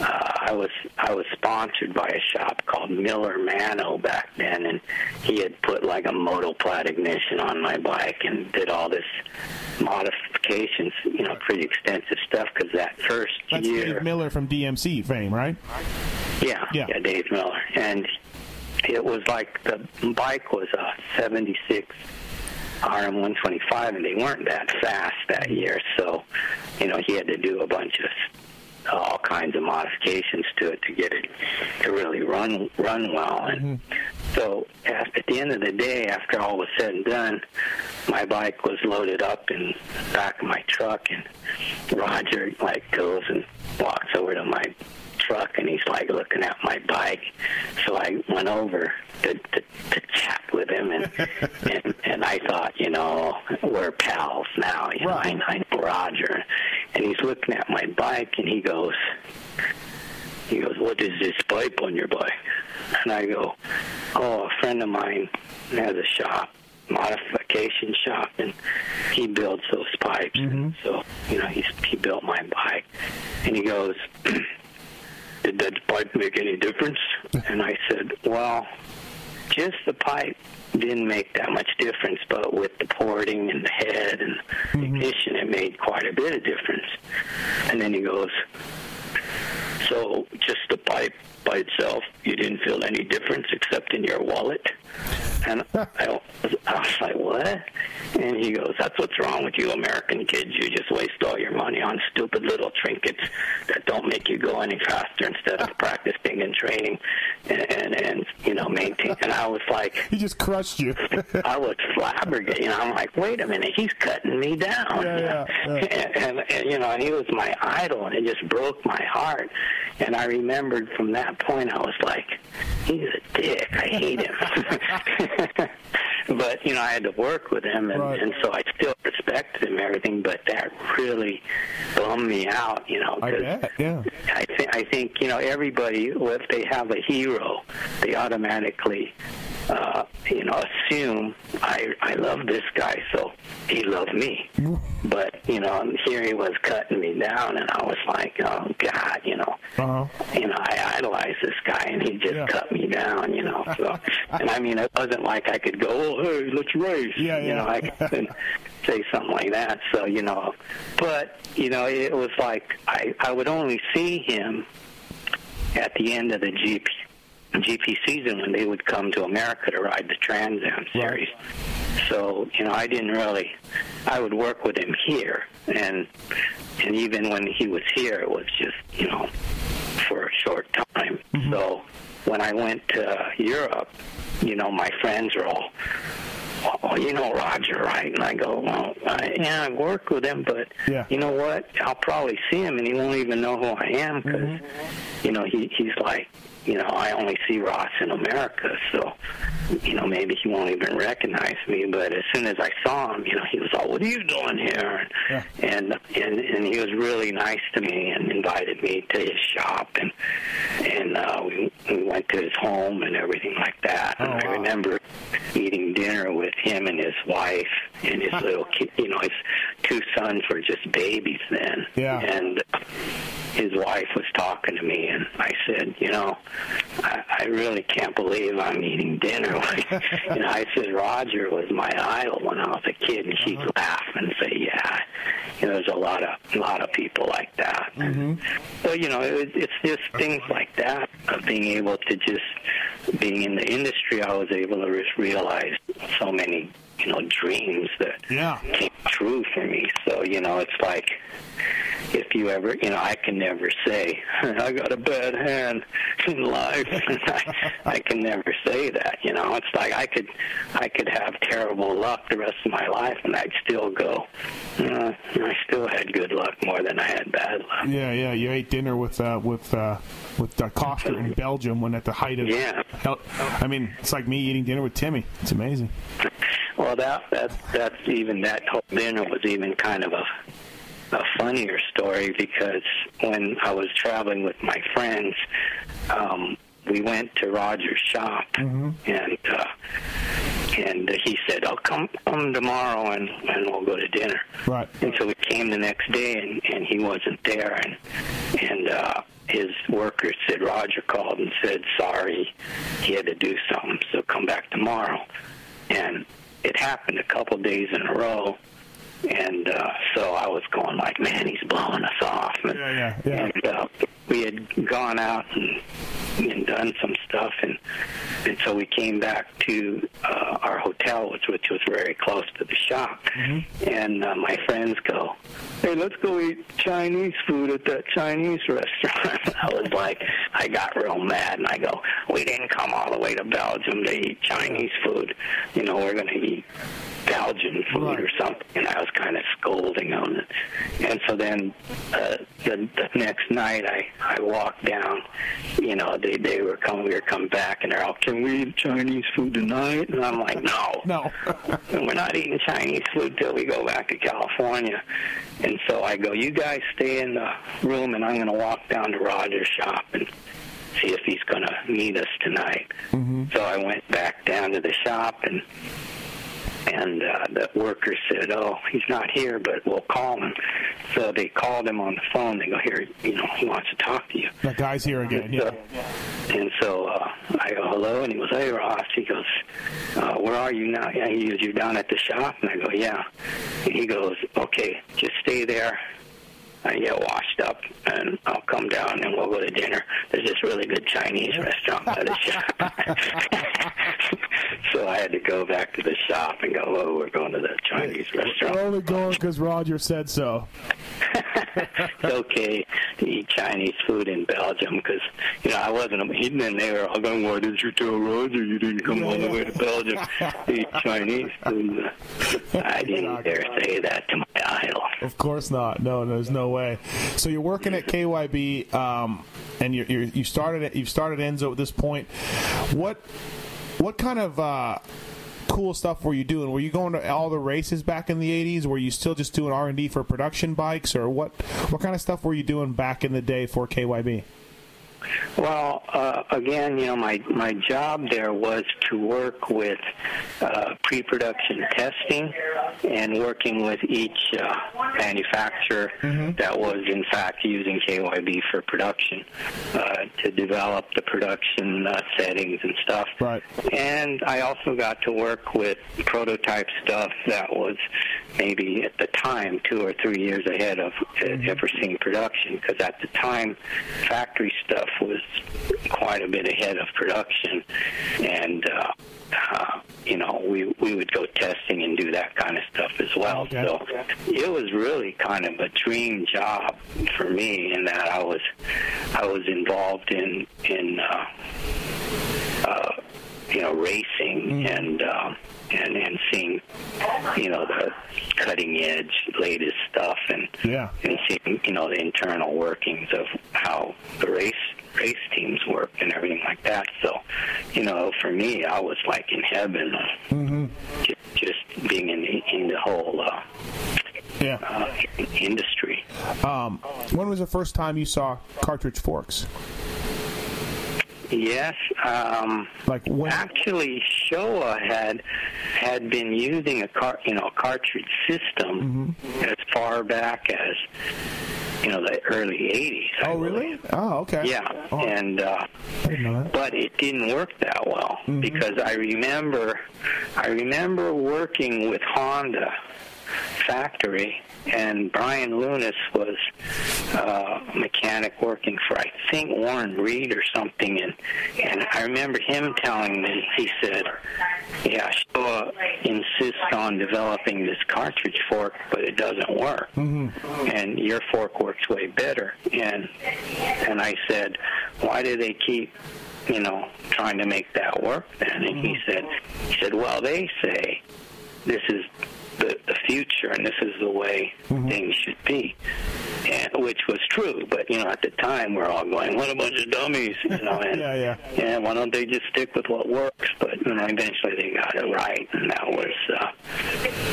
uh, I was I was sponsored by a shop called Miller Mano back then, and he had put like a Motoplat ignition on my bike and did all this you know, pretty extensive stuff. Because that first That's year, Dave Miller from DMC fame, right? yeah, Yeah. yeah, Dave Miller, and it was like the bike was a '76 RM125, and they weren't that fast that year, so you know he had to do a bunch of all kinds of modifications to it to get it to really run run well. And mm-hmm. so at, at the end of the day, after all was said and done, my bike was loaded up in the back of my truck, and Roger like goes and walks over to my truck and he's like looking at my bike. So I went over to, to, to chat with him and, and and I thought, you know, we're pals now. You know, I, I know Roger. And he's looking at my bike and he goes he goes, What is this pipe on your bike? And I go, Oh, a friend of mine has a shop modification shop and he builds those pipes and so you know he's he built my bike and he goes did that pipe make any difference? And I said, well, just the pipe didn't make that much difference, but with the porting and the head and the mm-hmm. ignition, it made quite a bit of difference. And then he goes, so just the pipe by itself, you didn't feel any difference except in your wallet? And I was, I was like, what? And he goes, that's what's wrong with you American kids. You just waste all your money on stupid little trinkets that don't make you go any faster instead of practicing and training and, and, and you know, maintain. And I was like, He just crushed you. I was flabbergasted. You know, I'm like, wait a minute, he's cutting me down. Yeah, yeah, yeah. And, and, and you know, and he was my idol, and it just broke my heart. And I remembered from that point, I was like, he's a dick. I hate him. but you know, I had to work with him, and, Right. and so I still respected him and everything. But that really bummed me out. You know, I bet, yeah. I, th- I think you know everybody. If they have a hero, they automatically, uh, you know, assume I I love this guy, so he loved me. But you know, here he was cutting me down, and I was like, oh God, you know, Uh-huh. you know, I idolized this guy, and he just Yeah. cut me down, you know. So, and I mean, it wasn't like I could go, hey, let's race, Yeah, you know. I couldn't say something like that. So, you know, but you know, it was like I I would only see him at the end of the GP GP season when they would come to America to ride the Trans-AMA series. So you know, I didn't really. I would work with him here, and and even when he was here, it was just you know for a short time. Mm-hmm. So when I went to Europe, you know, my friends were all. Oh, you know Roger, right? And I go, well, I, yeah, I work with him, but Yeah. you know what? I'll probably see him, and he won't even know who I am because, mm-hmm. you know, he he's like, you know, I only see Ross in America, so, you know, maybe he won't even recognize me. But as soon as I saw him, you know, he was all, "What are you doing here?" Yeah. And and and he was really nice to me and invited me to his shop, and and uh, we we went to his home and everything like that. Oh, and I remember eating dinner with him and his wife and his little kid. You know, his two sons were just babies then. Yeah. And his wife was talking to me, and I said, you know, I, I really can't believe I'm eating dinner. You know, I said, Roger was my idol when I was a kid, and she'd Uh-huh. laugh and say, yeah, you know, there's a lot of a lot of people like that. Mm-hmm. So you know, it, it's just things like that of being able to just being in the industry. I was able to just realize so many you know dreams that Yeah. came true for me. So you know, it's like you ever, you know, I can never say I got a bad hand in life. I, I can never say that. You know, it's like I could, I could have terrible luck the rest of my life, and I'd still go. Uh, I still had good luck more than I had bad luck. Yeah, yeah. You ate dinner with uh, with uh, with uh, Costa in Belgium when at the height of. Yeah. I mean, it's like me eating dinner with Timmy. It's amazing. Well, that that that's even that whole dinner was even kind of a a funnier story because when I was traveling with my friends, um, we went to Roger's shop, and uh, and he said, "I'll come come tomorrow and and we'll go to dinner." Right. And so we came the next day, and and he wasn't there, and and uh, his worker said Roger called and said sorry, he had to do something, so come back tomorrow. And it happened a couple days in a row, and uh, so I was going like, man, he's blowing us off. And, Yeah, yeah, yeah. And uh, we had gone out and, and done some stuff, and and so we came back to uh, our hotel, which which was very close to the shop. And uh, my friends go, "Hey, let's go eat Chinese food at that Chinese restaurant." I was like, I got real mad, and I go, "We didn't come all the way to Belgium to eat Chinese food. You know, we're going to eat." Belgian food Right. or something, and I was kind of scolding on it. And so then uh, the, the next night, I I walked down. You know, they they were coming, we were coming back, and they're all, "Can we eat Chinese food tonight?" And I'm like, "No, No. and we're not eating Chinese food till we go back to California." And so I go, "You guys stay in the room, and I'm going to walk down to Roger's shop and." See if he's going to meet us tonight. So I went back down to the shop and and uh, the worker said, "Oh, he's not here, but we'll call him." So they called him on the phone. They go, "Here, you know, he wants to talk to you." that guy's here again. Yeah. So, and so uh, I go, "Hello," and he goes, "Hey, Ross." He goes, uh, "Where are you now?" Yeah, he goes, "You're down at the shop," and I go, "Yeah." And he goes, "Okay, just stay there." I get washed up, and I'll come down and we'll go to dinner. There's this really good Chinese restaurant by the shop. so I had to go back to the shop and go, "Oh, we're going to the Chinese restaurant." We're only going because Roger said so. it's okay to eat Chinese food in Belgium because you know I wasn't eating, and they were all going, "Why did you tell Roger you didn't come all the way to Belgium to eat Chinese food?" I didn't dare say that to my idol. Of course not. No, there's no way. So you're working at KYB, um, and you're, you started at, you've started Enzo at this point. What what kind of uh, cool stuff were you doing? Were you going to all the races back in the '80s? Were you still just doing R and D for production bikes, or what? What kind of stuff were you doing back in the day for KYB? Well, uh, again, you know, my my job there was to work with uh, pre-production testing and working with each uh, manufacturer that was in fact using KYB for production uh, to develop the production uh, settings and stuff. Right. And I also got to work with prototype stuff that was maybe at the time two or three years ahead of uh, ever seeing production because at the time factory stuff was quite a bit ahead of production and uh, uh, you know we we would go testing and do that kind of stuff as well Okay. so it was really kind of a dream job for me in that I was I was involved in in uh, uh, you know racing and um, and and seeing you know the cutting edge latest stuff and Yeah. and seeing you know the internal workings of how the race race teams work and everything like that. So, you know, for me, I was like in heaven, mm-hmm. just, just being in the, in the whole uh, Yeah. uh, industry. Um, when was the first time you saw cartridge forks? Yes, um, Like when? actually, Showa had had been using a car, you know, a cartridge system as far back as you know, the early '80s. Oh, really? Oh, okay. Yeah, Oh, and uh, I didn't know that. but it didn't work that well Mm-hmm. because I remember, I remember working with Honda factory, and Brian Lunas was uh, a mechanic working for I think Warren Reed or something, and and I remember him telling me he said, "Yeah, Showa uh, insists on developing this cartridge fork, but it doesn't work, mm-hmm. and your fork works way better." And and I said, "Why do they keep?" you know, trying to make that work then. And he mm-hmm. said, he said, well, they say this is the, the future and this is the way things should be. And, which was true, but you know, at the time we're all going, "What a bunch of dummies!" You know, and Yeah, yeah. yeah, why don't they just stick with what works? But you know, eventually they got it right, and that was, uh,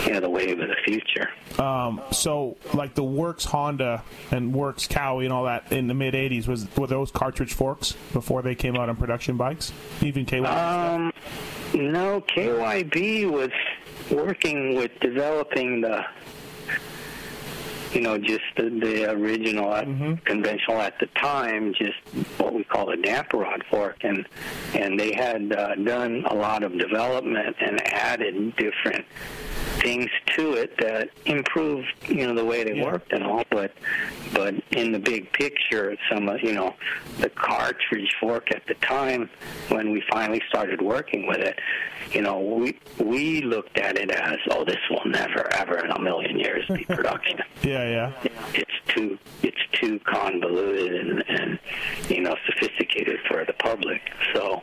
you know, the wave of the future. Um, so, like the Works Honda and Works Kawi and all that in the mid '80s was were those cartridge forks before they came out on production bikes? Even KY. Um, no, KYB was working with developing the, you know, just the, the original uh conventional at the time, just what we call a damper rod fork, and and they had uh, done a lot of development and added different things to it that improved, you know, the way they worked and all. But but in the big picture, some of you know, the cartridge fork at the time when we finally started working with it, you know, we we looked at it as, oh, this will never ever in a million years be production. Yeah, yeah. it's too it's too convoluted and, and you know sophisticated for the public. So,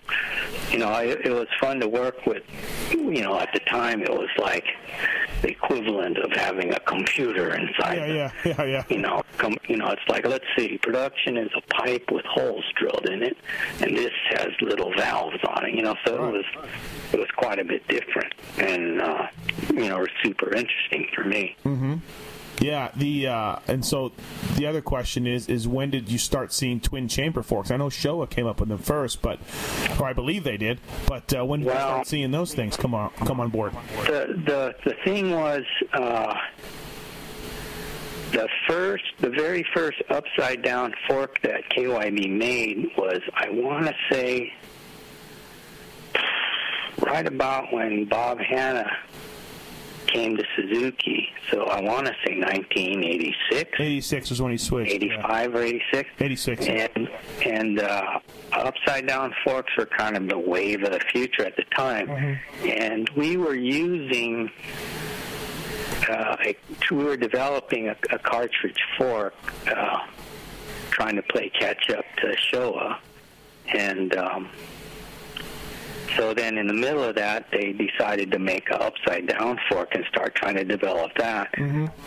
you know, I, it was fun to work with. You know, at the time it was like the equivalent of having a computer inside. Yeah, yeah, yeah, yeah. You know, com, you know, it's like let's see, production is a pipe with holes drilled in it, and this has little valves on it. You know, so it was it was quite a bit different, and uh, you know, super interesting for me. Yeah, the uh, and so the other question is is when did you start seeing twin chamber forks? I know Showa came up with them first, but or I believe they did. But uh, when did you start seeing those things come on come on board? the the the thing was uh, the first the very first upside down fork that KYB made was I want to say right about when Bob Hannah came to Suzuki. So I want to say 1986, Eighty six was when he switched. yeah. 85 or 86. 86. And and uh, upside down forks were kind of the wave of the future at the time, and we were using. Uh, a, we were developing a, a cartridge fork, uh, trying to play catch up to Showa, and um, so then in the middle of that, they decided to make an upside down fork and start trying to develop that.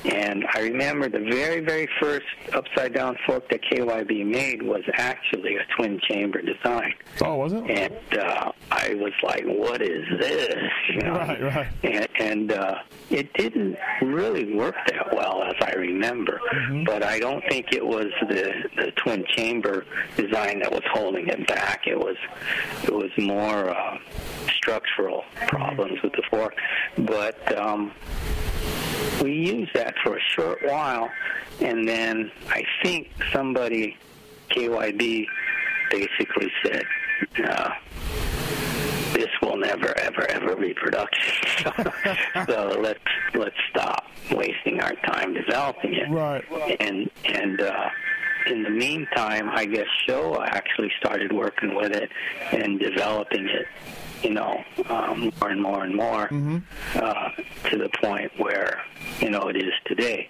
And I remember the very, very first upside down fork that KYB made was actually a twin chamber design. Oh, was it? And uh, I was like, what is this? You know? Right, right. And, and uh, it didn't really work that well, as I remember. But I don't think it was the, the twin chamber design that was holding it back. It was it was more uh, structural problems with the fork. But um, we used that for a short while, and then I think somebody, KYB, basically said. Uh, this will never, ever, ever be production. so let's let's stop wasting our time developing it. Right. And and uh, in the meantime, I guess Showa actually started working with it and developing it. You know, um, more and more and more uh, to the point where you know it is today.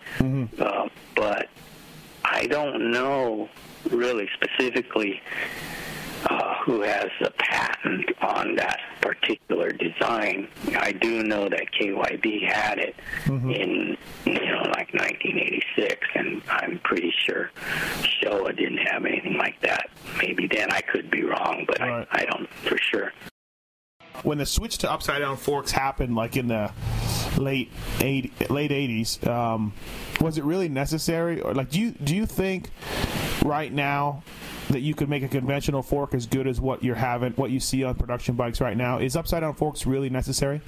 Uh, but I don't know really specifically uh, who has the patent on that particular design. I do know that KYB had it in you know like 1986, and I'm pretty sure Showa didn't have anything like that. Maybe then I could be wrong, but Right. I, I don't for sure. when the switch to upside down forks happened, like in the late 80, late eighties, um, was it really necessary? Or like, do you do you think right now that you could make a conventional fork as good as what you're having, what you see on production bikes right now? Is upside down forks really necessary?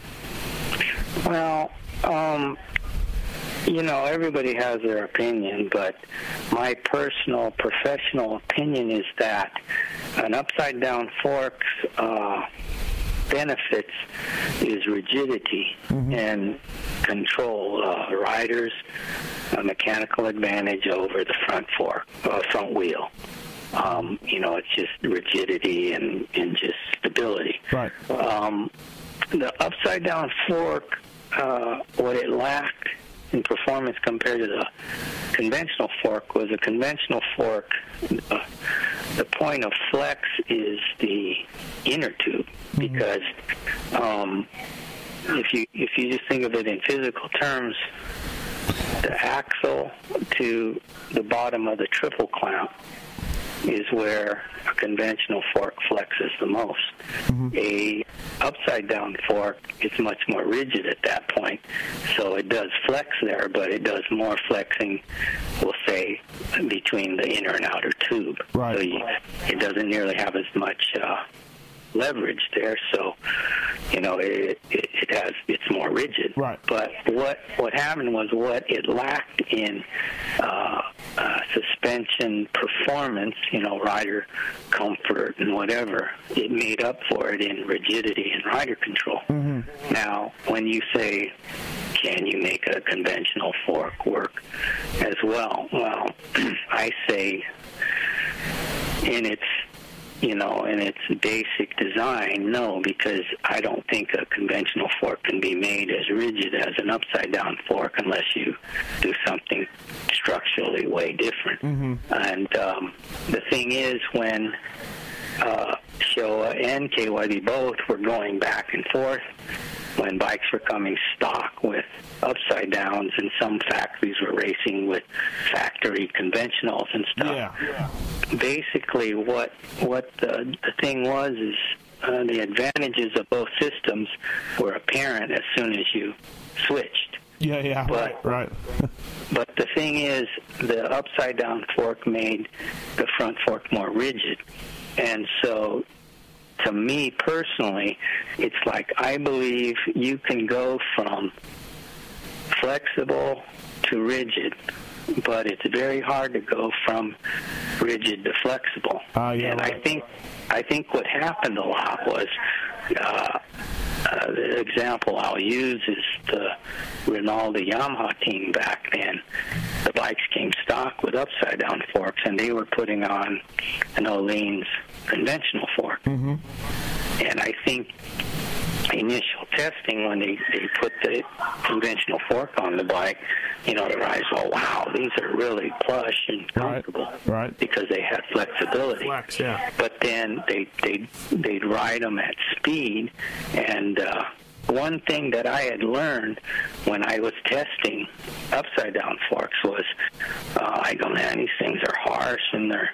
Well, um, you know, everybody has their opinion, but my personal professional opinion is that an upside down fork's uh, benefits is rigidity and control. Uh, riders a mechanical advantage over the front fork, uh, front wheel. Um, you know, it's just rigidity and, and just stability. Right. Um, the upside down fork, uh, what it lacked in performance compared to the conventional fork was a conventional fork. Uh, the point of flex is the inner tube because um, if you if you just think of it in physical terms, the axle to the bottom of the triple clamp is where a conventional fork flexes the most. A upside down fork is much more rigid at that point, so it does flex there, but it does more flexing, we'll say, between the inner and outer tube. Right. So you, it doesn't nearly have as much uh, leverage there, so you know it, it, it has it's more rigid. Right. But what what happened was what it lacked in uh, uh, suspension performance, you know, rider comfort and whatever, it made up for it in rigidity and rider control. Now, when you say, can you make a conventional fork work as well? Well, I say in its you know, in its basic design, no, because I don't think a conventional fork can be made as rigid as an upside down fork unless you do something structurally way different. And um, the thing is, when uh, Showa and KYB both were going back and forth, when bikes were coming stock with upside downs, and some factories were racing with factory conventionals and stuff Yeah. basically what what the, the thing was is uh, the advantages of both systems were apparent as soon as you switched. Yeah, yeah. But- right. But the thing is, the upside down fork made the front fork more rigid. And so, to me personally, it's like I believe you can go from flexible to rigid, but it's very hard to go from rigid to flexible. Ah, yeah, and I think I think what happened a lot was uh, uh, the example I'll use is the Rinaldi Yamaha team back then. The bikes came stock with upside down forks, and they were putting on an Öhlins conventional fork. Mm-hmm. And I think initial testing when they, they put the conventional fork on the bike, you know, the riders, oh wow, these are really plush and comfortable, right. Because they had flexibility. Flex, yeah. But then they they they'd ride them at speed, and uh, one thing that I had learned when I was testing upside down forks was uh, I go, man, these things are harsh and they're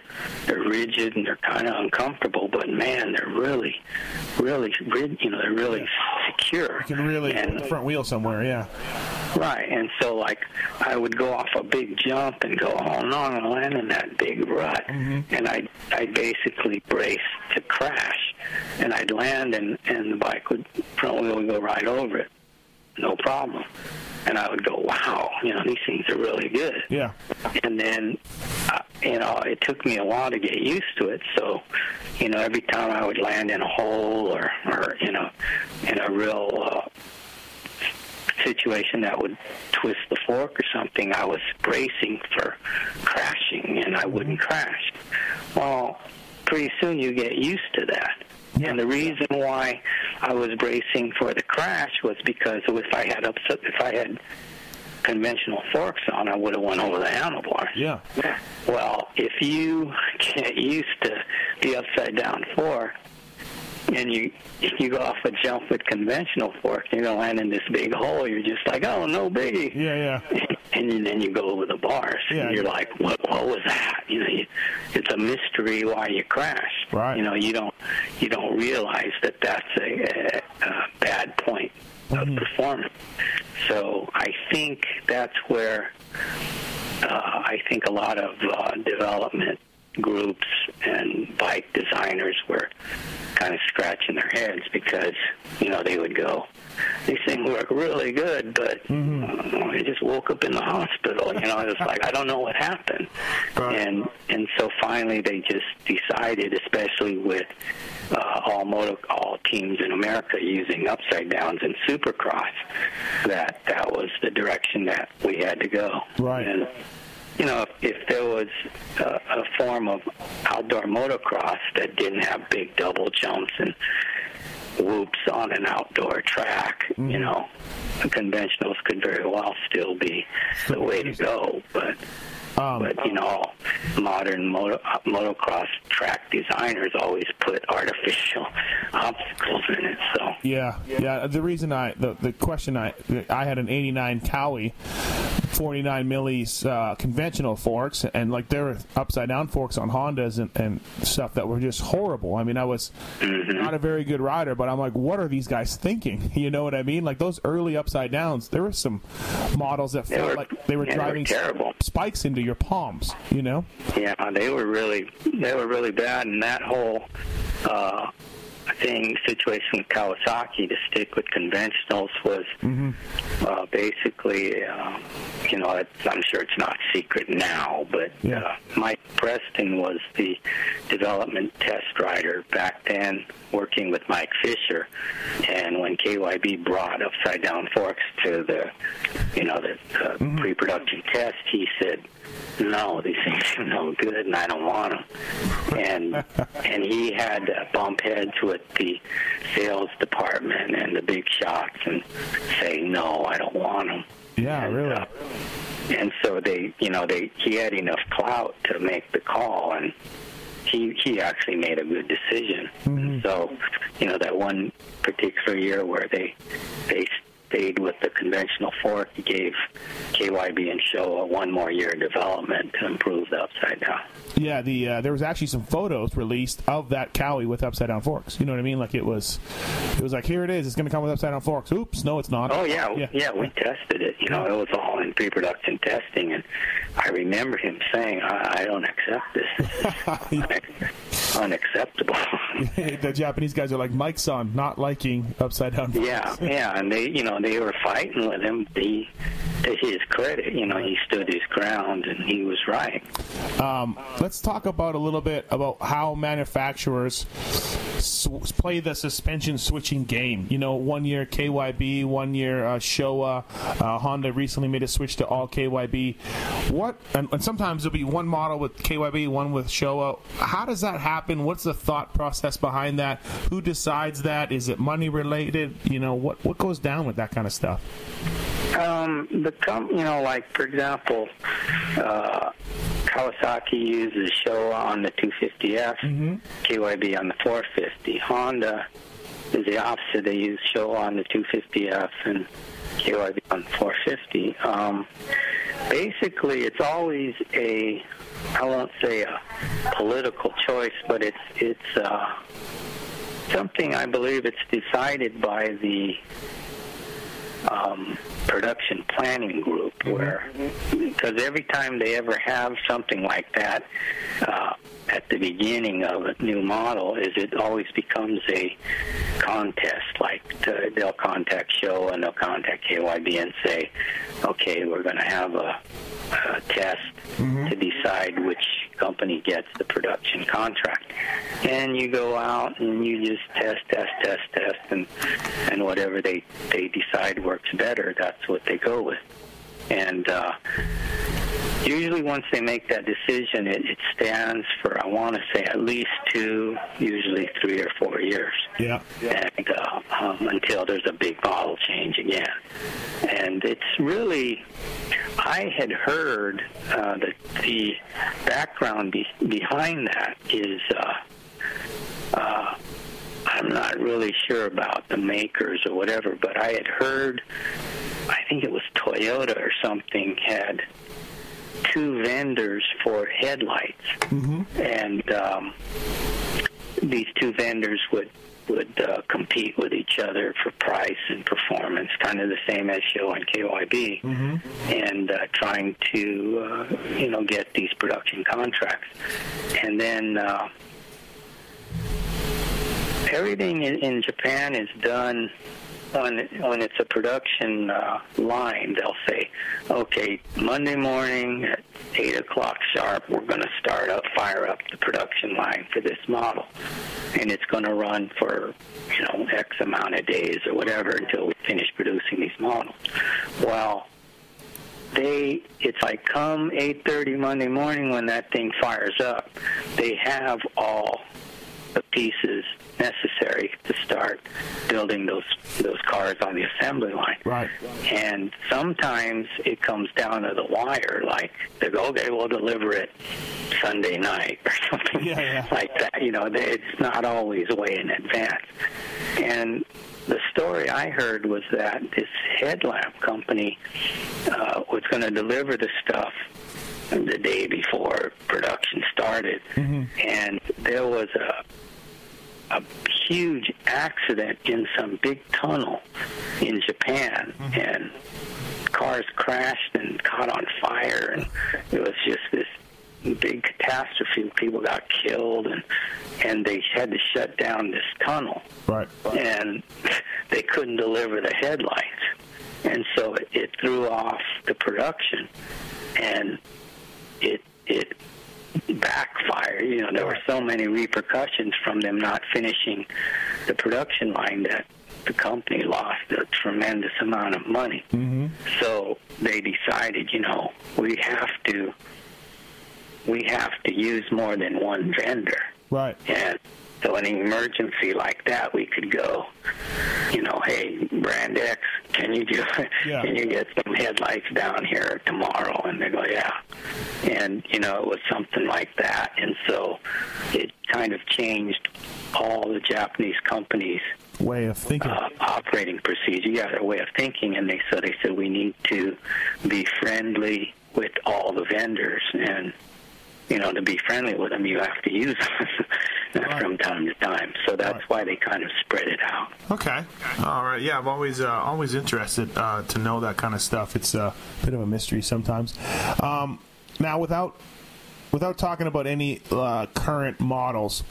they're rigid and they're kind of uncomfortable, but man, they're really, really, rid- you know, they're really secure. You can really and, front wheel somewhere, yeah. Right, and so like I would go off a big jump and go, oh no, I'm gonna land in that big rut, and I I basically brace to crash, and I'd land and and the bike would front wheel would go right over it, no problem, and I would go, wow, you know these things are really good, Yeah. and then uh, you know it took me a while to get used to it. So you know every time i would land in a hole or or you know in a real uh, situation that would twist the fork or something i was bracing for crashing and i wouldn't crash. Well pretty soon you get used to that and the reason why i was bracing for the crash was because if i had upset if i had conventional forks on, I would have went over the handlebars. Yeah. Well, if you get used to the upside down fork, and you you go off a jump with conventional fork, you're gonna land in this big hole. You're just like, oh, no biggie. Yeah, yeah. And then you go over the bars, Yeah. and you're like, what what was that? You know, you, it's a mystery why you crashed. Right. You know, you don't you don't realize that that's a, a, a bad point of performance. So I think that's where uh, I think a lot of uh, development groups and bike designers were kind of scratching their heads because you know they would go, these things work really good, but mm-hmm. uh, I just woke up in the hospital. You know, i was like I don't know what happened, right. and and so finally they just decided, especially with uh, all moto all teams in America using upside downs and Supercross, that that was the direction that we had to go. Right. And, you know, if, if there was a, a form of outdoor motocross that didn't have big double jumps and whoops on an outdoor track, mm-hmm. you know, the conventionals could very well still be the way to go. But um, but you know, modern moto, motocross track designers always put artificial obstacles in it. So yeah, yeah. The reason I the the question I I had an '89 Kawi 49 millis uh, conventional forks, and like there were upside down forks on Hondas and, and stuff that were just horrible. I mean, I was mm-hmm. not a very good rider, but I'm like, what are these guys thinking? You know what I mean? Like those early upside downs, there were some models that felt were, like they were yeah, driving they were spikes into your palms. You know? Yeah, they were really they were really bad, and that whole. Uh, thing situation with Kawasaki to stick with conventionals was mm-hmm. uh, basically, uh, you know, I'm sure it's not secret now, but yeah. uh, Mike Preston was the development test rider back then, working with Mike Fisher. And when KYB brought upside down forks to the, you know, the mm-hmm. pre-production test, he said, no, these things are no good, and I don't want them. And and he had to bump heads with the sales department and the big shots and say, no, I don't want them. Yeah, and, really. Uh, and so they, you know, they he had enough clout to make the call, and he he actually made a good decision. Mm-hmm. So, you know, that one particular year where they they stayed with the conventional fork. He gave KYB and Showa one more year of development to improve the upside down. Yeah, the uh, there was actually some photos released of that Kawi with upside down forks. You know what I mean? Like it was, it was like here it is. It's going to come with upside down forks. Oops, no, it's not. Oh yeah, yeah, yeah we tested it. You know, it was all in pre-production testing, and I remember him saying, "I, I don't accept this. unacceptable." the Japanese guys are like Mike's on, not liking upside down. Forks. Yeah, yeah, and they, you know, they were fighting with him. He, to his credit, you know, he stood his ground, and he was right. Um, let's talk about a little bit about how manufacturers sw- play the suspension switching game. You know, one year KYB, one year uh, Showa. Uh, Honda recently made a switch to all KYB. What? And, and, sometimes there'll be one model with KYB, one with Showa. How does that happen? What's the thought process behind that? Who decides that? Is it money related? You know, what what goes down with that kind of stuff? Um, the com- you know, like for example, uh, Kawasaki uses Showa on the 250F, mm-hmm. KYB on the 450. Honda is the opposite. They use Showa on the 250F and KYB on the 450. Um, basically, it's always a I won't say a political choice, but it's it's uh, something I believe it's decided by the um, production planning group where because every time they ever have something like that uh, at the beginning of a new model is it always becomes a contest like to, they'll contact show and they'll contact KYB and say okay we're going to have a, a test mm-hmm. to decide which company gets the production contract. And you go out and you just test, test, test, test, and and whatever they they decide works better, that's what they go with. And uh, usually, once they make that decision, it, it stands for I want to say at least two, usually three or four years. Yeah. yeah. And uh, um, until there's a big model change again, and it's really I had heard uh, that the background be- behind that is uh, uh, I'm not really sure about the makers or whatever, but I had heard I think it was Toyota or something had two vendors for headlights, mm-hmm. and um, these two vendors would would uh, compete with each other for price and performance, kind of the same as Showa and KYB, mm-hmm. and uh, trying to uh, you know get these production contracts, and then. Everything in, in Japan is done when when it's a production uh, line. They'll say, okay, Monday morning at eight o'clock sharp, we're going to start up, fire up the production line for this model, and it's going to run for you know X amount of days or whatever until we finish producing these models. Well they it's like come 8:30 Monday morning when that thing fires up, they have all the pieces necessary to start building those those cars on the assembly line. Right. And sometimes it comes down to the wire, like they go, okay, we'll deliver it Sunday night or something Yeah, yeah. like that. You know, it's not always way in advance. And the story I heard was that this headlamp company uh, was going to deliver the stuff the day before production started, and there was a a huge accident in some big tunnel in Japan, mm-hmm. and cars crashed and caught on fire, and it was just this big catastrophe. People got killed, and and they had to shut down this tunnel Right. and they couldn't deliver the headlights. And so it, it threw off the production, and it it backfired. You know, there were so many repercussions from them not finishing the production line that the company lost a tremendous amount of money. Mm-hmm. So they decided, you know, we have to we have to use more than one vendor. Right. And so in an emergency like that, we could go, you know, hey, Brand X, can you do, Yeah. can you get some headlights down here tomorrow? And they go, yeah. And, you know, it was something like that. And so it kind of changed all the Japanese companies' Way of thinking. uh, operating procedure, yeah, their way of thinking, and they so they said we need to be friendly with all the vendors, and you know to be friendly with them, you have to use them Right. from time to time. So that's Right. why they kind of spread it out. Okay. All right. Yeah, I'm always uh, always interested uh, to know that kind of stuff. It's a bit of a mystery sometimes. Um, now, without without talking about any uh, current models,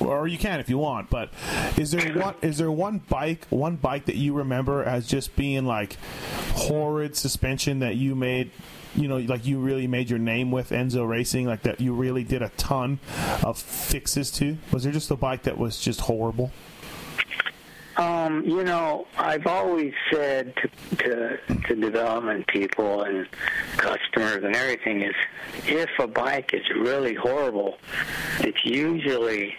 or you can if you want, but is there one is there one bike one bike that you remember as just being like horrid suspension that you made? You know, like you really made your name with Enzo Racing, like that you really did a ton of fixes to. Was there just a bike that was just horrible? Um, you know, I've always said to, to to development people and customers and everything is if a bike is really horrible, it's usually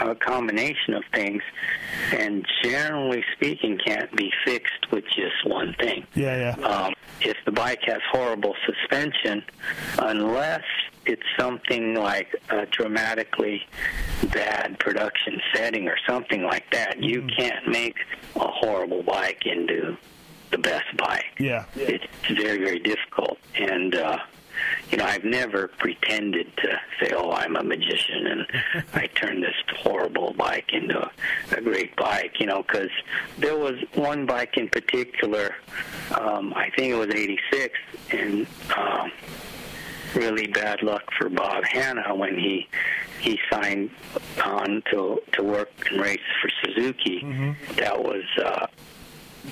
a combination of things and generally speaking can't be fixed with just one thing. Yeah, yeah. Um, if the bike has horrible suspension, unless it's something like a dramatically bad production setting or something like that, you can't make a horrible bike into the best bike. Yeah. It's very, very difficult. And, uh, you know, I've never pretended to say, oh, I'm a magician and I turned this horrible bike into a, a great bike, you know, because there was one bike in particular, um, I think it was 86, and um, really bad luck for Bob Hannah when he he signed on to to work and race for Suzuki. That was uh,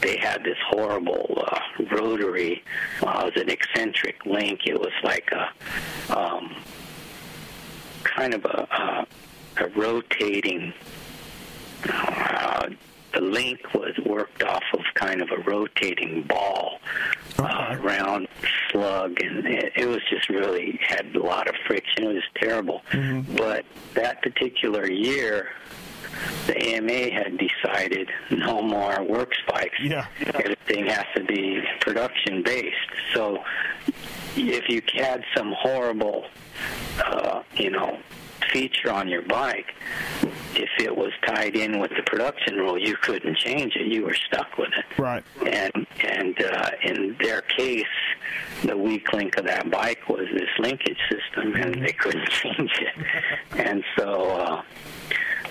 they had this horrible uh, rotary. Well, it was an eccentric link. It was like a um, kind of a, a, a rotating. Uh, the link was worked off of kind of a rotating ball, uh, round slug, and it, it was just really had a lot of friction. It was terrible. But that particular year, the AMA had decided no more work bikes. Yeah. Everything has to be production based. So if you had some horrible, uh, you know, feature on your bike, if it was tied in with the production rule, you couldn't change it. You were stuck with it. Right. And and uh, in their case, the weak link of that bike was this linkage system, and they couldn't change it. And so uh,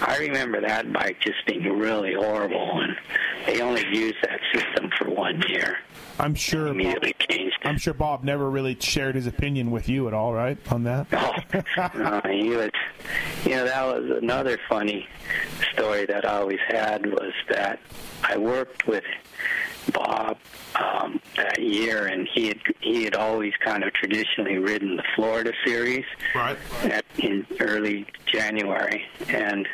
I remember that bike just being really horrible, and they only used that system for one year. I'm sure. Immediately changed it. I'm sure Bob never really shared his opinion with you at all, right, on that? Oh, no, he was. You know, that was another funny story that I always had was that I worked with Bob um, that year, and he had he had always kind of traditionally ridden the Florida series Right. at, in early January, and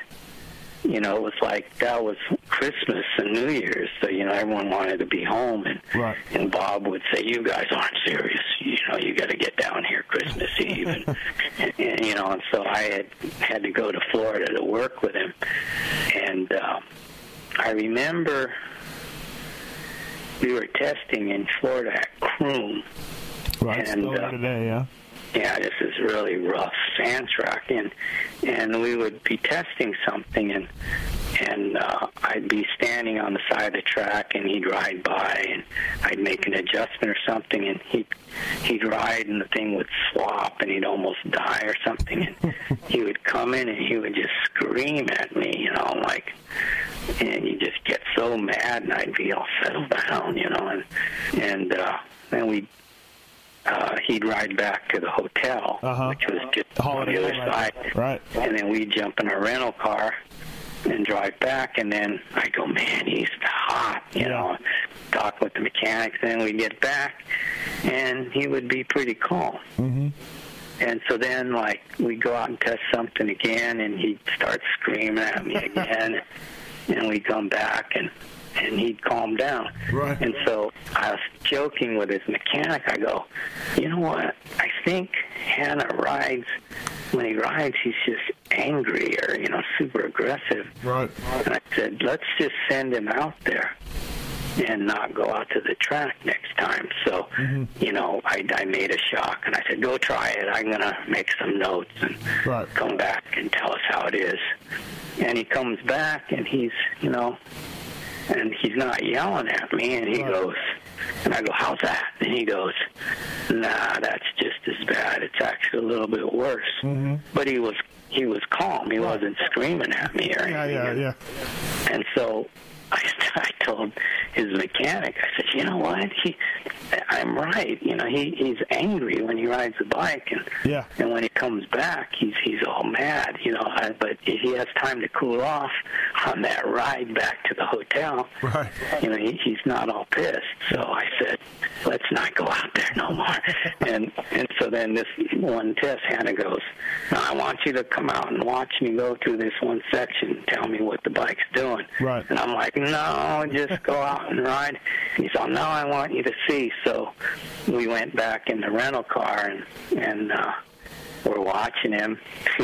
you know it was like that was Christmas and New Year's, so you know everyone wanted to be home, and Right. and Bob would say, "You guys aren't serious. You know, you got to get down here Christmas Eve," and, and, and you know, and so I had had to go to Florida to work with him, and um, I remember we were testing in Florida at Croom. Right. And, Still uh, today, yeah. Yeah, this is really rough sand track, and and we would be testing something, and and uh, I'd be standing on the side of the track, and he'd ride by, and I'd make an adjustment or something, and he'd he'd ride, and the thing would swap, and he'd almost die or something, and he would come in, and he would just scream at me, you know, like, and you just get so mad, and I'd be all settle down, you know, and and uh, then we uh, he'd ride back to the hotel, Uh-huh. which was just on the other side. right. And then we'd jump in a rental car and drive back. And then I go, man, he's hot, you Yeah. know. Talk with the mechanics. Then we'd get back, and he would be pretty calm. Mm-hmm. And so then, like, we'd go out and test something again, and he'd start screaming at me again. and we'd come back, and and he'd calm down. Right. And so I was joking with his mechanic. I go, you know what? I think Hannah rides. When he rides, he's just angry or you know super aggressive. Right. And I said, let's just send him out there and not go out to the track next time. So, mm-hmm. you know, I, I made a shock and I said, go try it. I'm going to make some notes and Right. come back and tell us how it is. And he comes back and he's, you know, and he's not yelling at me and he Right. goes, and I go, how's that? And he goes, nah, that's just as bad. It's actually a little bit worse. Mm-hmm. But he was he was calm. He wasn't screaming at me or anything. Yeah, yeah, yeah. And so I, I told his mechanic, I said, you know what? He, I'm right. You know, he he's angry when he rides the bike, and Yeah. and when he comes back, he's he's all mad. You know, I, but if he has time to cool off on that ride back to the hotel, Right. you know, he, he's not all pissed. So I said, let's not go out there no more. and and so then this one test, Hannah goes, I want you to come out and watch me go through this one section tell me what the bike's doing. Right. And I'm like, no, just go out and ride. He said, no, I want you to see. So we went back in the rental car and, and uh, we're watching him,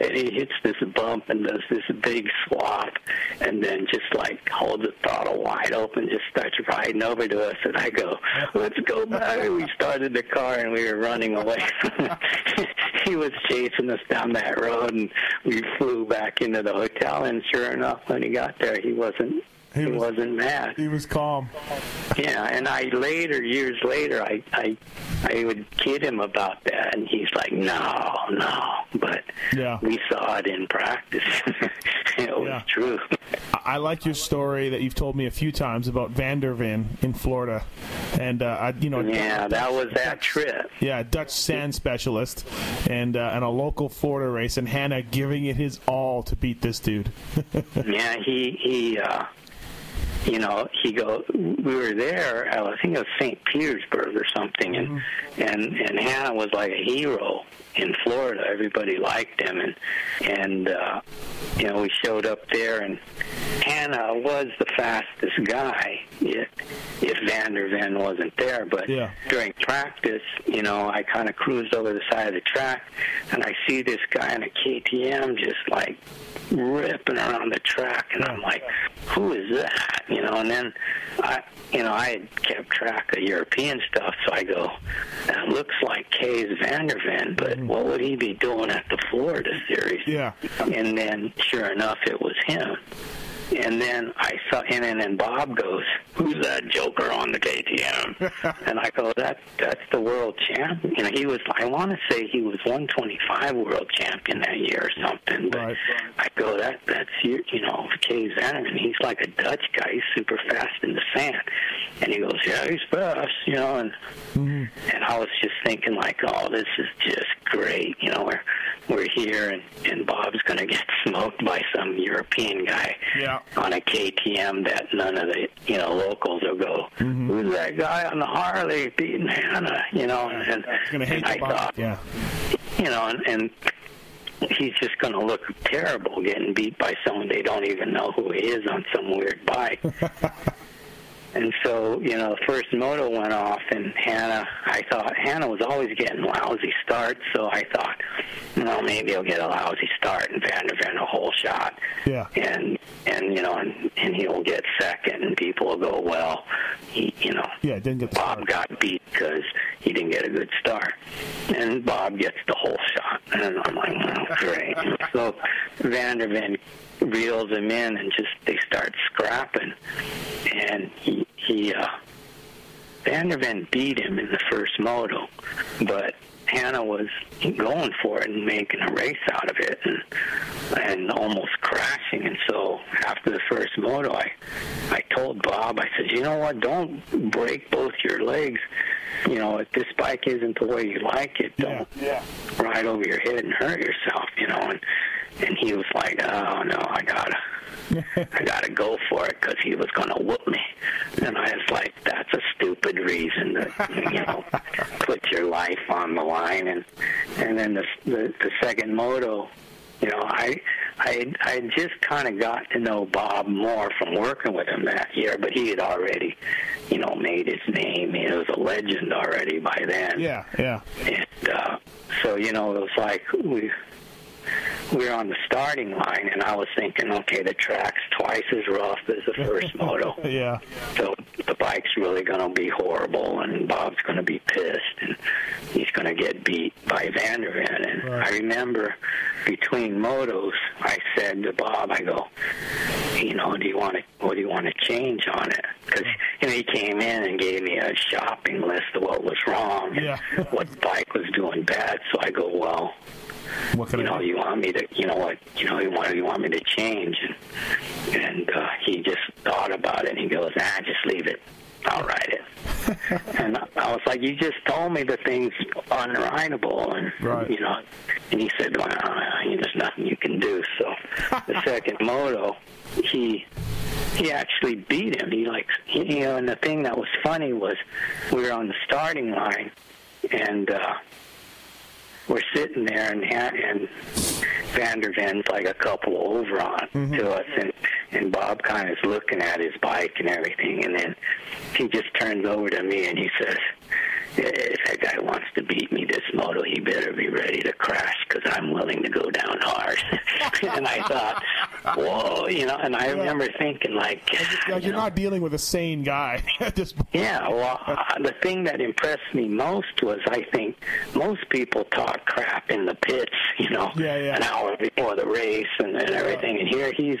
and he hits this bump and does this big swap, and then just like holds the throttle wide open, just starts riding over to us, and I go, "Let's go back!" We started the car and we were running away. he was chasing us down that road, and we flew back into the hotel. And sure enough, when he got there, he wasn't. He He, was- wasn't mad. He was calm. Yeah, and I later, years later, I I I would kid him about that, and he's like, "No, no," but Yeah. we saw it in practice. it was Yeah. true. I like your story that you've told me a few times about Vanderven in Florida, and uh, I, you know, Yeah, that was that trip. yeah, Dutch sand specialist, and uh, and a local Florida race, and Hannah giving it his all to beat this dude. Yeah, he he. uh you know, he go. We were there. I think it was St. Petersburg or something, and mm-hmm. and and Hannah was like a hero in Florida. Everybody liked him, and and uh, you know we showed up there, and Hannah was the fastest guy if if Vander Ven wasn't there. But Yeah. during practice, you know, I kind of cruised over the side of the track, and I see this guy in a KTM just like ripping around the track, and I'm like, who is that? You know, and then I, you know, I had kept track of European stuff, so I go, that looks like Kees Vanderven, but Mm-hmm. what would he be doing at the Florida series? Yeah. And then, sure enough, it was him. And then I saw, and then and Bob goes, "Who's that joker on the KTM?" and I go, "That that's the world champ." You know, he was. I want to say he was 125 world champion that year or something. But Right. I go, "That that's you, you know, Kay Zennerman. He's like a Dutch guy. He's super fast in the sand." And he goes, "Yeah, he's fast," you know, and mm-hmm. and I was just thinking like, "Oh, this is just great," you know, we're we're here and and Bob's gonna get smoked by some European guy Yeah. On a KTM that none of the you know locals will go. Mm-hmm. Who's that guy on the Harley beating Hannah? You know, and, hate and I thought, Yeah. you know, and, and he's just going to look terrible getting beat by someone they don't even know who he is on some weird bike. and so, you know, the first moto went off, and Hannah, I thought Hannah was always getting lousy starts, so I thought, well, maybe he'll get a lousy start, and Vanderven a whole shot. Yeah. And and you know, and, and he'll get second, and people will go, well, he, you know, Yeah, didn't get Bob start. got beat because he didn't get a good start. And Bob gets the whole shot. And I'm like, oh, great. so Vanderven reels him in and just they start scrapping. And he, he uh, Vanderven beat him in the first moto, but Hannah was going for it and making a race out of it and and almost crashing. And so after the first moto, I I told Bob, I said, you know what? Don't break both your legs. You know, if this bike isn't the way you like it, don't Yeah. ride over your head and hurt yourself. You know, and and he was like, oh no, I gotta. I gotta go for it because he was gonna whoop me, and I was like, "That's a stupid reason to, you know, put your life on the line." And and then the the, the second moto, you know, I I I just kind of got to know Bob more from working with him that year, but he had already, you know, made his name. He was a legend already by then. Yeah, yeah. And uh, so, you know, it was like we we were on the starting line, and I was thinking, okay, the track's twice as rough as the first moto. Yeah. So the bike's really going to be horrible, and Bob's going to be pissed, and he's going to get beat by Vanderven. And Right. I remember between motos, I said to Bob, I go, you know, do you want to, what do you want to change on it? Because you know, he came in and gave me a shopping list of what was wrong, and Yeah. what bike was doing bad. So I go, well, What could you know, do? you want me to, you know what, you know, you want, you want me to change, and and uh, he just thought about it, and he goes, ah, just leave it, I'll ride it. and I was like, you just told me the thing's unrideable, and Right. you know, and he said, well, there's nothing you can do. So the second moto, he he actually beat him. He like, you know, and the thing that was funny was we were on the starting line, and. uh we're sitting there and ha- and Vanderven's like a couple over on mm-hmm. to us and and Bob kind of is looking at his bike and everything and then he just turns over to me and he says if that guy wants to beat me this moto, he better be ready to crash because I'm willing to go down hard. and I thought, whoa, you know, and I remember thinking like, you you're know, not dealing with a sane guy at this point. yeah, well, uh, the thing that impressed me most was I think most people talk crap in the pits, you know, Yeah, yeah. an hour before the race and, and everything. And here he's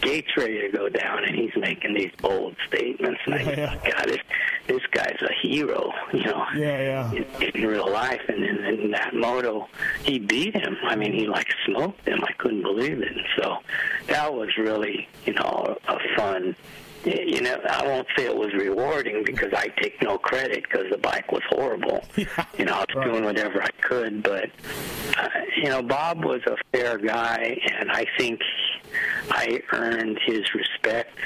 gates ready to go down, and he's making these bold statements. And I Yeah, yeah. God, this this guy's a hero, you know, Yeah, yeah. in, in real life. And in, in that moto, he beat him. I mean, he like smoked him. I couldn't believe it. And so that was really, you know, a fun you know, I won't say it was rewarding because I take no credit because the bike was horrible. You know, I was Right. doing whatever I could, but uh, you know, Bob was a fair guy, and I think I earned his respect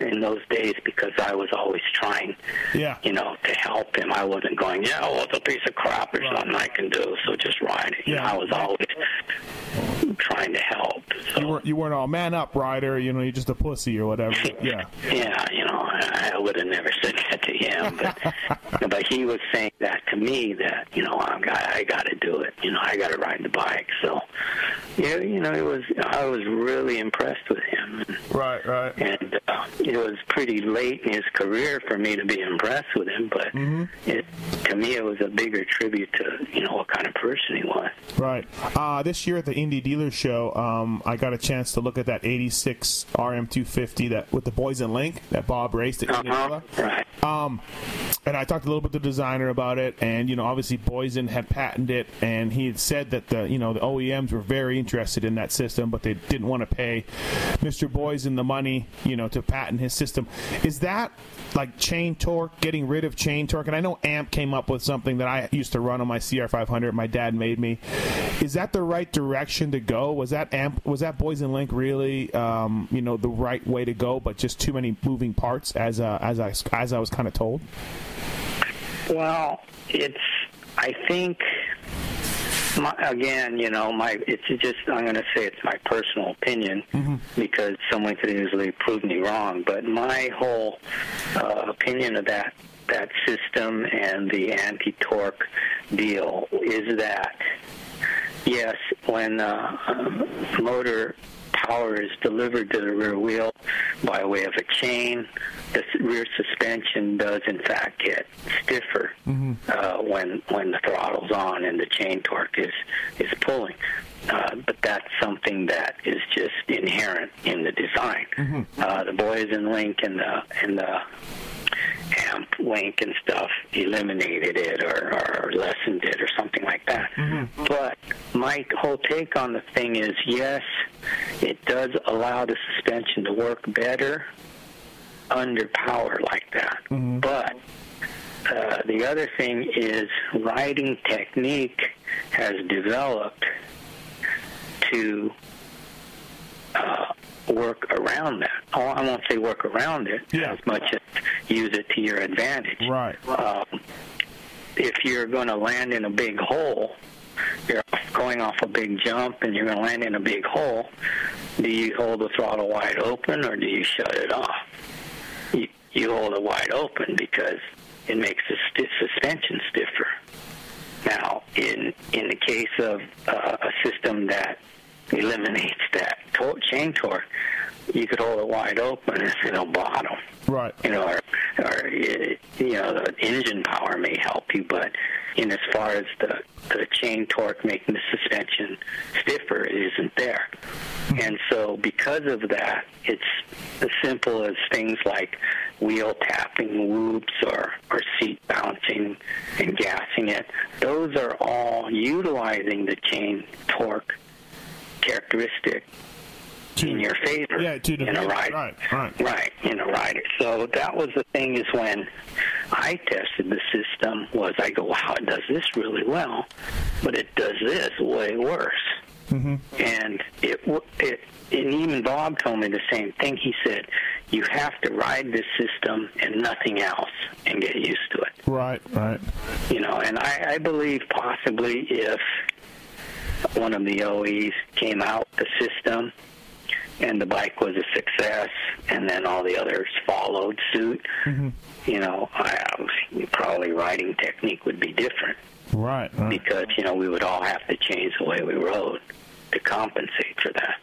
in those days because I was always trying, Yeah. you know, to help him. I wasn't going, yeah, well, it's a piece of crap. There's Right. nothing I can do, so just ride it. You Yeah. know, I was always trying to help. So. You weren't you weren't all man up, rider. You know, you're just a pussy or whatever. Yeah. Yeah, you know, I, I would have never said that to him, but but he was saying that to me that you know I got I got to do it. You know I got to ride the bike. So yeah, you know it was I was really impressed with him. Right, right. and uh, it was pretty late in his career for me to be impressed with him. But it, to me, it was a bigger tribute to you know what kind of person he was. Right. Uh, this year at the Indy Show, um, I got a chance to look at that '86 RM250 that with the Boysen Link that Bob raced at Uh-huh. Um, and I talked a little bit to the designer about it, and you know, obviously Boysen had patented it, and he had said that the you know the OEMs were very interested in that system, but they didn't want to pay Mr. Boysen the money, you know, to patent his system. Is that like chain torque, getting rid of chain torque? And I know Amp came up with something that I used to run on my CR500. My dad made me. Is that the right direction to go? Was that Amp? Was that Boysen Link really, um, you know, the right way to go? But just too many moving parts, as uh, as I as I was kind of told. Well, it's I think my, again, you know, my it's just I'm going to say it's my personal opinion because someone could easily prove me wrong. But my whole uh, opinion of that that system and the anti-torque deal is that yes, when uh, motor power is delivered to the rear wheel by way of a chain, the rear suspension does in fact get stiffer uh, when when the throttle's on and the chain torque is is pulling. Uh, but that's something that is just inherent in the design. Uh, the Boysen Link and the and the amp link and stuff eliminated it or, or lessened it or something like that. But my whole take on the thing is yes, it does allow the suspension to work better under power like that. But uh, the other thing is riding technique has developed to uh, work around that. Oh, I won't say work around it Yeah. as much as use it to your advantage. Right. Um, if you're going to land in a big hole, you're going off a big jump and you're going to land in a big hole, do you hold the throttle wide open or do you shut it off? You, you hold it wide open because it makes the sti- suspension stiffer. Now, in in the case of uh, a system that eliminates that tor- chain torque, you could hold it wide open and it'll bottom Right. you know, or, or you know, the engine power may help you, but in as far as the the chain torque making the suspension stiffer, it isn't there. Hmm. And so, because of that, it's as simple as things like wheel tapping whoops or, or seat bouncing and gassing it. Those are all utilizing the chain torque characteristic in your favor Yeah, to in a favor, ride. right, right. Right, in a rider. So that was the thing is when I tested the system was I go, wow, it does this really well, but it does this way worse. Mm-hmm. And it, w- it, and even Bob told me the same thing. He said, you have to ride this system and nothing else and get used to it. Right. Right. You know, and I, I believe possibly if one of the OEs came out the system and the bike was a success, and then all the others followed suit, mm-hmm. you know, I, probably riding technique would be different Right. Right. because you know we would all have to change the way we rode to compensate for that.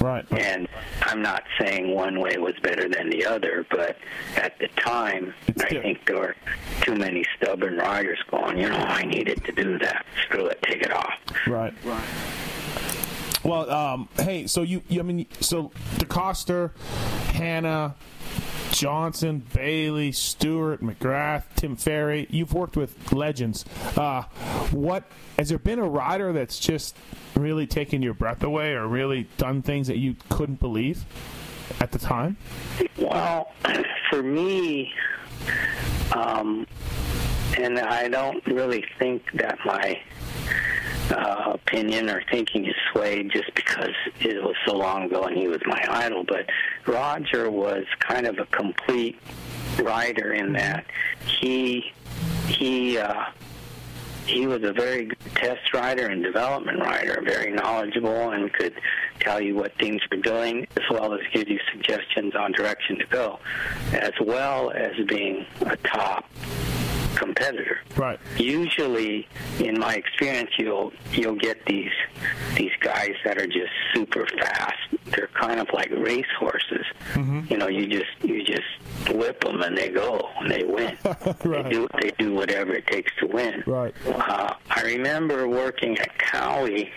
Right. And I'm not saying one way was better than the other, but at the time, It's I di- think there were too many stubborn riders going, you know, I needed to do that. Screw it, take it off. Right, right. Well, um, hey, so you, you, I mean, so DeCoster, Hannah, Johnson, Bailey, Stewart, McGrath, Tim Ferry, you've worked with legends. Uh, what has there been a rider that's just really taken your breath away, or really done things that you couldn't believe at the time? Well, for me, um, and I don't really think that my uh, opinion or thinking is swayed just because it was so long ago and he was my idol. But Roger was kind of a complete rider in that he he uh, he was a very good test rider and development rider, very knowledgeable, and could tell you what things were doing, as well as give you suggestions on direction to go, as well as being a top competitor. Right. Usually, in my experience, you'll you'll get these these guys that are just super fast. They're kind of like race horses. Mm-hmm. You know, you just you just whip them and they go and they win. Right. They do they do whatever it takes to win. Right. Uh, I remember working at Kawi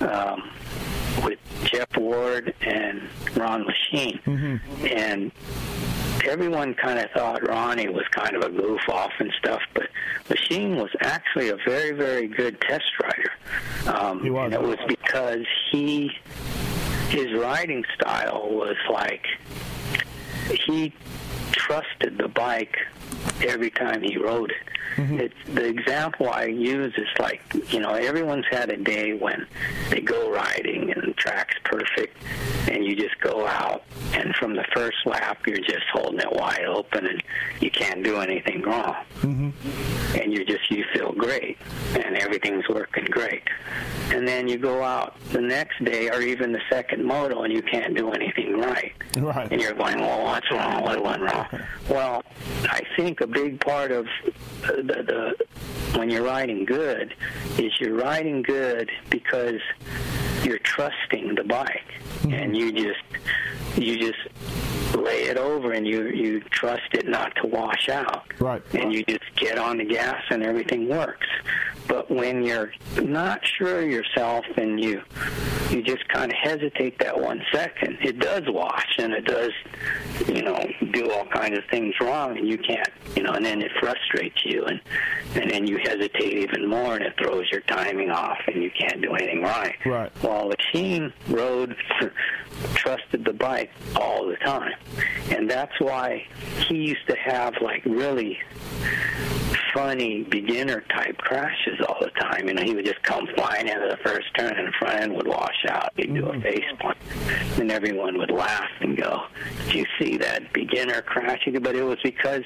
um, with Jeff Ward and Ron Lechien, Mm-hmm. and everyone kind of thought Ronnie was kind of a goof off and stuff, but Lechien was actually a very, very good test rider. Um, He was. And it was because he, his riding style was like, he trusted the bike every time he rode it. It's, the example I use is like, you know, everyone's had a day when they go riding and the track's perfect, and you just go out, and from the first lap, you're just holding it wide open, and you can't do anything wrong. And you just, you feel great, and everything's working great. And then you go out the next day, or even the second moto, and you can't do anything right Right. and you're going, well, what's wrong? What went wrong? Well, I think a big part of uh, the, the when you're riding good is you're riding good because you're trusting the bike, mm-hmm. and you just you just lay it over and you you trust it not to wash out Right. and you just get on the gas and everything works but when you're not sure of yourself and you you just kind of hesitate that one second it does wash and it does you know do all kinds of things wrong and you can't you know and then it frustrates you and and then you hesitate even more and it throws your timing off and you can't do anything right Right. well the team rode trusted the bike all the time and that's why he used to have like really funny beginner type crashes all the time. You know, he would just come flying into the first turn and the front end would wash out. He'd do a mm-hmm. face plant. And everyone would laugh and go, Did you see that beginner crashing? But it was because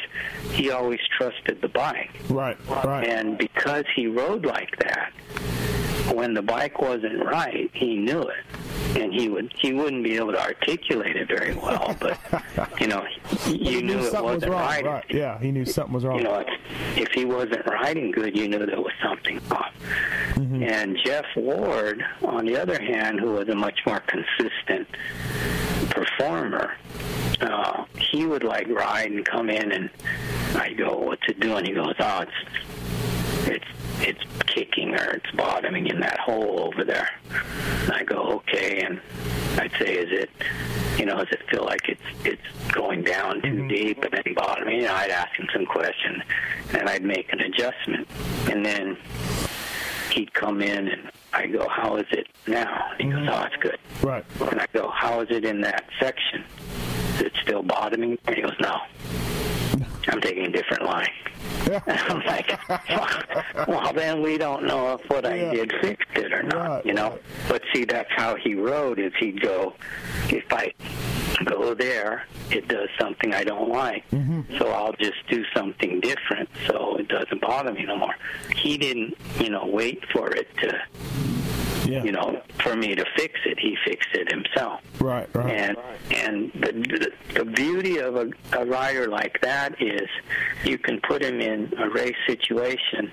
he always trusted the bike. Right. Right. And because he rode like that, when the bike wasn't right, he knew it. And he would he wouldn't be able to articulate it very well, but you know, you He knew it something was wasn't wrong. right. Right. Yeah. He knew something was wrong. You know, if, if he wasn't riding good, you knew there was something off. Mm-hmm. And Jeff Ward, on the other hand, who was a much more consistent performer, uh, he would like ride and come in, and I go, "What's it doing?" He goes, "Oh, it's it's it's kicking or it's bottoming in that hole over there." And I go, "Okay," and I'd say, "Is it?" You know, does it feel like it's it's going down too mm-hmm. deep and then bottoming? You know, I'd ask him some questions, and I'd make an adjustment, and then he'd come in and I go, "How is it now?" And he goes, mm-hmm. "Oh, it's good." Right. And I go, "How is it in that section? Is it still bottoming?" And he goes, "No, I'm taking a different line." I'm like, well, then we don't know if what Yeah. I did fixed it or not, Right, you know. right. But see, that's how he rode. Is he'd go, if I go there, it does something I don't like, Mm-hmm. so I'll just do something different, so it doesn't bother me no more. He didn't, you know, wait for it to, Yeah. you know, for me to fix it. He fixed it himself. Right. Right. And and the, the the beauty of a, a rider like that is you can put him in a race situation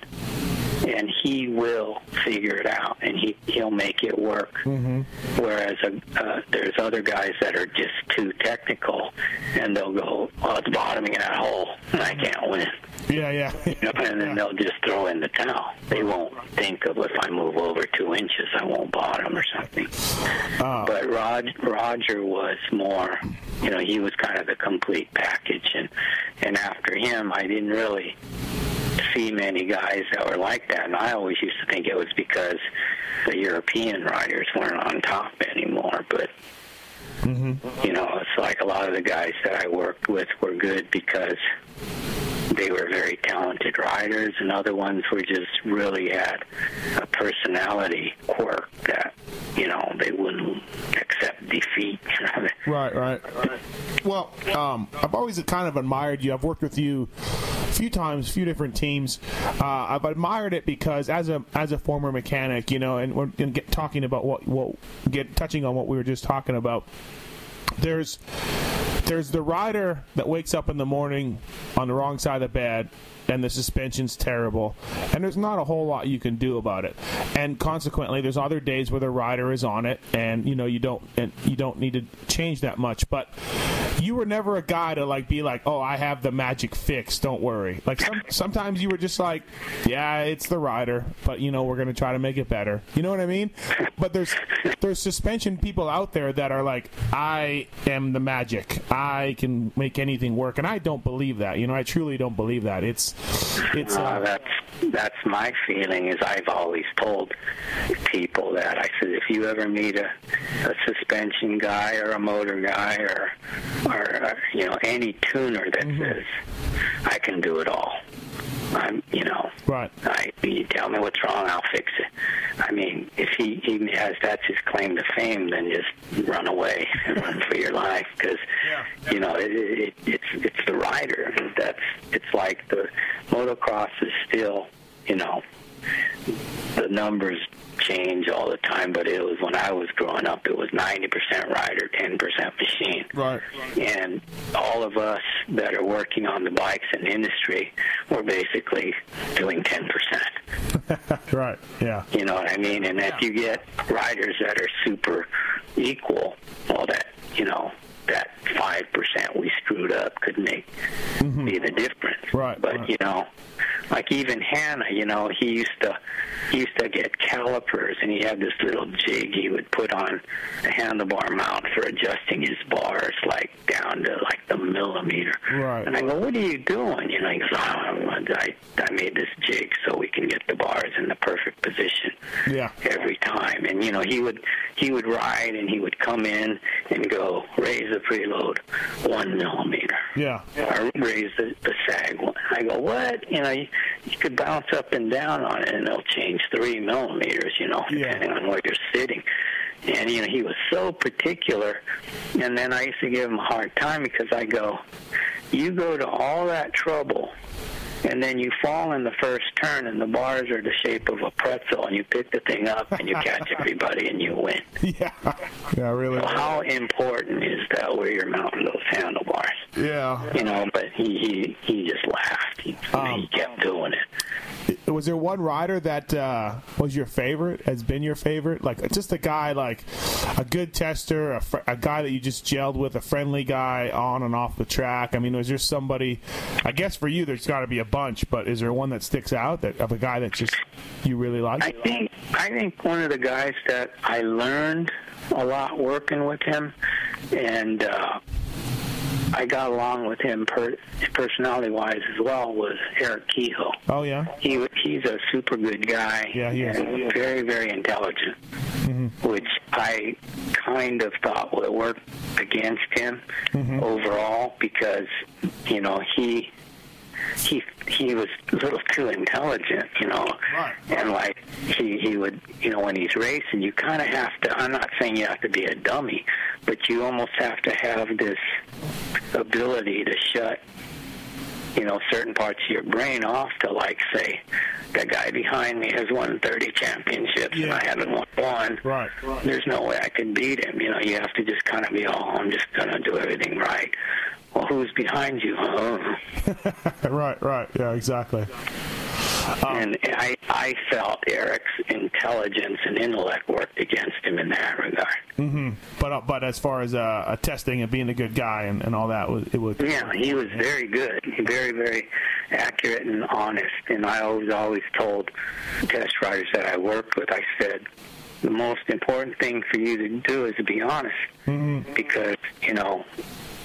and he will figure it out and he he'll make it work. Mm-hmm. Whereas a, uh, there's other guys that are just too technical and they'll go, "Well, it's bottoming in that hole, and I can't win." Yeah. Yeah. You know, and then they'll just throw in the towel. They won't think of if I move over two inches, I won't bottom or something. Uh, But Rod, Roger was more, you know, he was kind of the complete package, and and after him, I didn't really see many guys that were like that. And I always used to think it was because the European riders weren't on top anymore, but. Mm-hmm. You know, it's like a lot of the guys that I worked with were good because they were very talented riders, and other ones were just really had a personality quirk that you know they wouldn't accept defeat. Right, right. Well, um, I've always kind of admired you. I've worked with you a few times, a few different teams. Uh, I've admired it because as a as a former mechanic, you know, and we're and get, talking about what what get touching on what we were just talking about. There's there's the rider that wakes up in the morning on the wrong side of the bed and the suspension's terrible. And there's not a whole lot you can do about it. And consequently there's other days where the rider is on it and you know you don't and you don't need to change that much. But you were never a guy to like be like oh i have the magic fix don't worry. Like some, sometimes you were just like yeah it's the rider but you know we're to try to make it better. You know what i mean? But there's there's suspension people out there that are like i am the magic. I can make anything work. And i don't believe that. You know i truly don't believe that. It's it's Uh, uh, that's that's my feeling. Is I've always told people that I said if you ever meet a, a suspension guy or a motor guy or or uh, you know any tuner that Mm-hmm. says I can do it all, I'm you know right I you tell me what's wrong, I'll fix it. I mean, if he even has that's his claim to fame, then just run away and run for your life because you know it, it, it's it's the rider. That's it's like the motocross is still you know the numbers change all the time, but it was when I was growing up, it was 90% rider, 10% machine. right And all of us that are working on the bikes in the industry, we're basically doing 10%. right yeah You know what I mean? And if you get riders that are super equal, well, that, you know, that 5% we screwed up could make mm-hmm. be the difference. Right, But, right. you know, like even Hannah, you know, he used to he used to get calipers and he had this little jig he would put on the handlebar mount for adjusting his bars like down to like the millimeter. Right. And I go, What are you doing? You know, he goes, Oh, I I made this jig so we can get the bars in the perfect position yeah every time. And you know, he would he would ride and he would come in and go raise the preload one millimeter. yeah Or raise the, the sag one. I go, what? You know, you, you could bounce up and down on it, and it'll change three millimeters. You know, Yeah. depending on where you're sitting. And you know, he was so particular. And then I used to give him a hard time because I go, you go to all that trouble and then you fall in the first turn and the bars are the shape of a pretzel and you pick the thing up and you catch everybody and you win. yeah yeah really So how important is that where you're mounting those handlebars? yeah You know, but he he, he just laughed. He, Um, he kept doing it. was there one rider that uh, was your favorite? Has been your favorite? Like just a guy, like a good tester, a, fr- a guy that you just gelled with, a friendly guy on and off the track. I mean, was there somebody? I guess for you, there's got to be a bunch, but is there one that sticks out that of a guy that just you really like? I think I think one of the guys that I learned a lot working with him, and uh, I got along with him per- personality-wise as well, was Eric Kehoe. oh yeah, He he's a super good guy. Yeah, he is. and very very intelligent, which I kind of thought would work against him overall because you know he he he was a little too intelligent, you know, Right. and like he he would you know when he's racing, you kind of have to. I'm not saying you have to be a dummy, but you almost have to have this ability to shut you know certain parts of your brain off to like say the guy behind me has won 30 championships and I haven't won one. Right. There's no way I can beat him. You know, you have to just kind of be, oh, I'm just gonna do everything right. Well, who's behind you? Oh. right, right, yeah, exactly. And I, I felt Eric's intelligence and intellect worked against him in that regard. But uh, but as far as uh, testing and being a good guy and, and all that, was it was Yeah, he was very good, very, very accurate and honest. And I always, always told test writers that I worked with, I said, the most important thing for you to do is to be honest, because you know.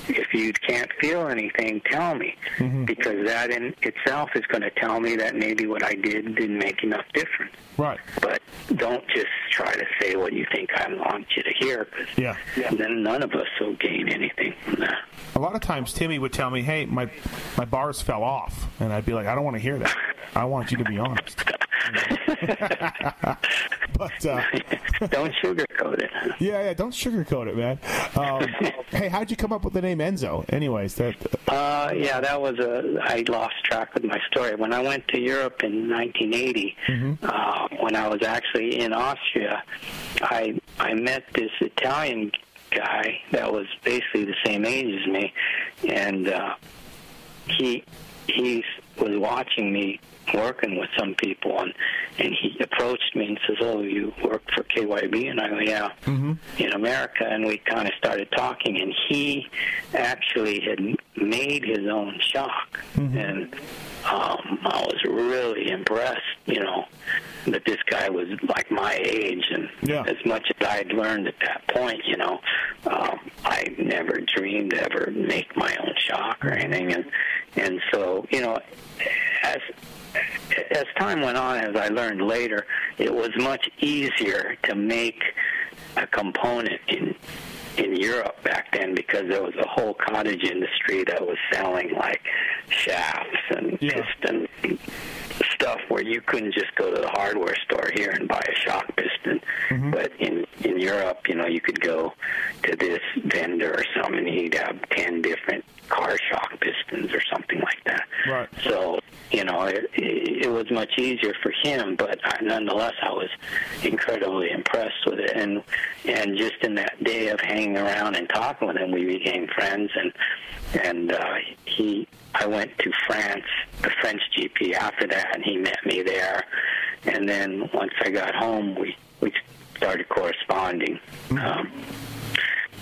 If you can't feel anything, tell me, mm-hmm. because that in itself is going to tell me that maybe what I did didn't make enough difference. right. But don't just try to say what you think I want you to hear, because Yeah. then none of us will gain anything from that. A lot of times, Timmy would tell me, "Hey, my my bars fell off," and I'd be like, "I don't want to hear that. I want you to be honest." but uh, don't sugarcoat it. yeah, yeah, don't sugarcoat it, man. Um, hey, how'd you come up with the name Enzo? Anyways, that Uh, yeah, that was a. I lost track with my story. When I went to Europe in 1980, uh, when I was actually in Austria, I I met this Italian guy that was basically the same age as me, and uh, he he was watching me working with some people and and he approached me and says oh you work for KYB and I go yeah in America. And we kind of started talking and he actually had made his own shock. And um I was really impressed you know that this guy was like my age and Yeah. as much as I'd learned at that point you know um I never dreamed to ever make my own shock or anything. And and so you know as as time went on, as I learned later, it was much easier to make a component in in Europe back then because there was a whole cottage industry that was selling like shafts and Yeah. piston stuff where you couldn't just go to the hardware store here and buy a shock piston. Mm-hmm. But in in Europe, you know, you could go to this vendor or something, and he'd have ten different car shock pistons or something like that. Right. So you know, it, it, was much easier for him, but I, nonetheless, I was incredibly impressed with it. And and just in that day of hanging around and talking with him, we became friends. And and uh, he, I went to France, the French GP after that, and he met me there. And then once I got home, we we started corresponding. Um,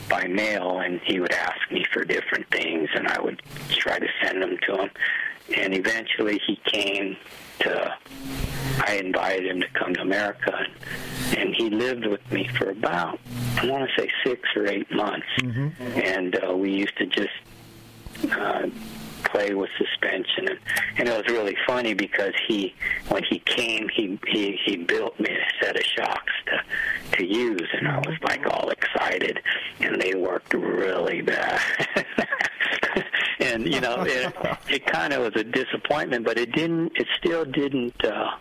by mail and he would ask me for different things and I would try to send them to him. And eventually he came to I invited him to come to America and, and he lived with me for about I want to say six or eight months. And uh, we used to just uh, play with suspension and, and it was really funny because he when he came he he, he built me a set of shocks to to use. And I was like all excited. And they worked really bad and you know it, it kind of was a disappointment but it didn't it still didn't uh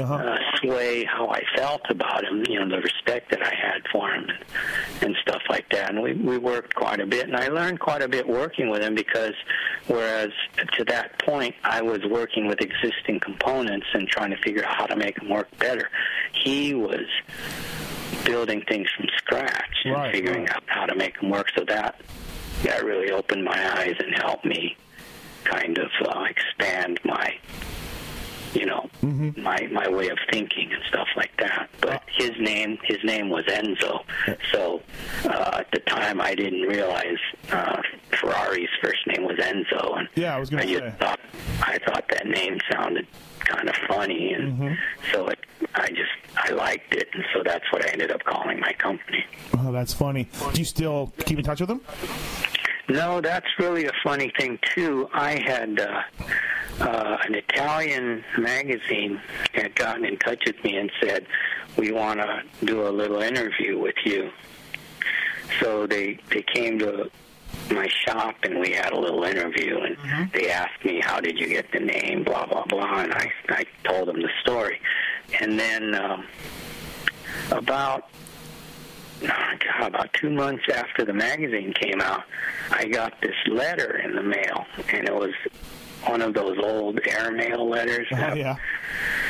Uh-huh. uh, sway how I felt about him, you know, the respect that I had for him and, and stuff like that. And we, we worked quite a bit, and I learned quite a bit working with him because whereas to that point I was working with existing components and trying to figure out how to make them work better, he was building things from scratch and Right, figuring right. out how to make them work. So that that really opened my eyes and helped me kind of uh, expand my you know Mm-hmm. my my way of thinking and stuff like that but his name his name was Enzo so uh, at the time I didn't realize uh, Ferrari's first name was Enzo and Yeah, I was gonna say. thought I thought that name sounded kind of funny and Mm-hmm. so it I just I liked it and so that's what I ended up calling my company Oh, that's funny. Do you still keep in touch with them? No, that's really a funny thing too. I had uh, uh, an Italian magazine had gotten in touch with me and said, "We want to do a little interview with you." So they they came to my shop and we had a little interview and they asked me how did you get the name blah blah blah and I I told them the story and then um, about God, about two months after the magazine came out, I got this letter in the mail, and it was one of those old airmail letters Oh, that, yeah.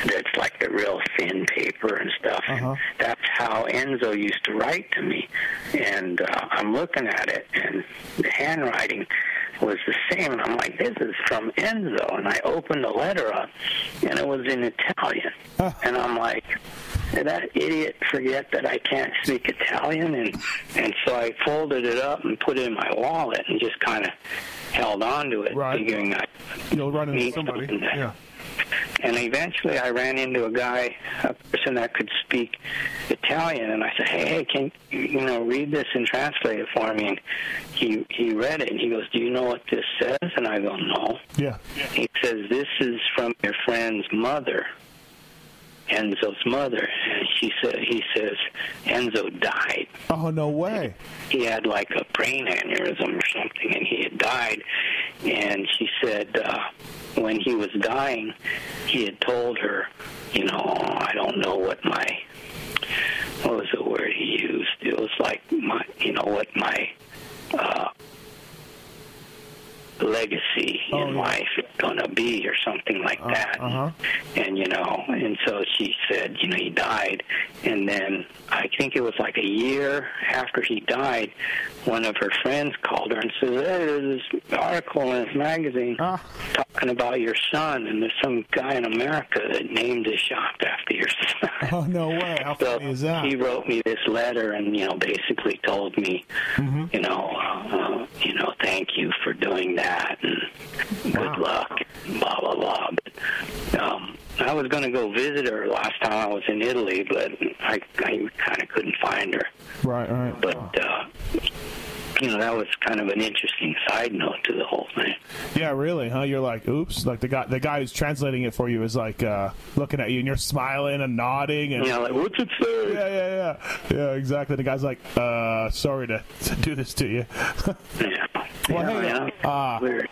that's like the real thin paper and stuff. Uh-huh. And that's how Enzo used to write to me, and uh, I'm looking at it, and the handwriting was the same, and I'm like, this is from Enzo, and I opened the letter up, and it was in Italian, ah. and I'm like, did that idiot forget that I can't speak Italian? And and so I folded it up and put it in my wallet and just kind of held on to it, Right. figuring I You'll run into somebody. Yeah. And eventually I ran into a guy, a person that could speak Italian, and I said, "Hey, hey, can you know read this and translate it for me?" And he he read it, and he goes, "Do you know what this says?" And I go, "No." Yeah. He says, "This is from your friend's mother, Enzo's mother." And she said, "He says Enzo died." Oh, no way. he had like a brain aneurysm or something, and he had died. And she said uh, when he was dying, he had told her, you know, I don't know what my what was the word he used? It was like my, you know, what my uh, legacy Oh, in yeah. life going to be, or something like that. uh-huh. And you know, and so she said, you know, he died, and then I think it was like a year after he died, one of her friends called her and said, "Hey, there's this article in this magazine Ah. talking about your son, and there's some guy in America that named his shop after your son." Oh no way! How So funny is that? he wrote me this letter, and you know, basically told me, Mm-hmm. you know, uh, you know, thank you for doing that, and good luck, blah blah blah. But um, I was going to go visit her last time I was in Italy, but I, I kind of couldn't find her. Right, right. But uh, you know, that was kind of an interesting side note to the whole thing. Yeah, really, huh? You're like, oops. Like the guy, the guy who's translating it for you is like uh, looking at you, and you're smiling and nodding, and know, like what's it say? yeah, yeah, yeah, yeah, exactly. The guy's like, uh, sorry to, to do this to you. Yeah. Well, yeah, hey, uh,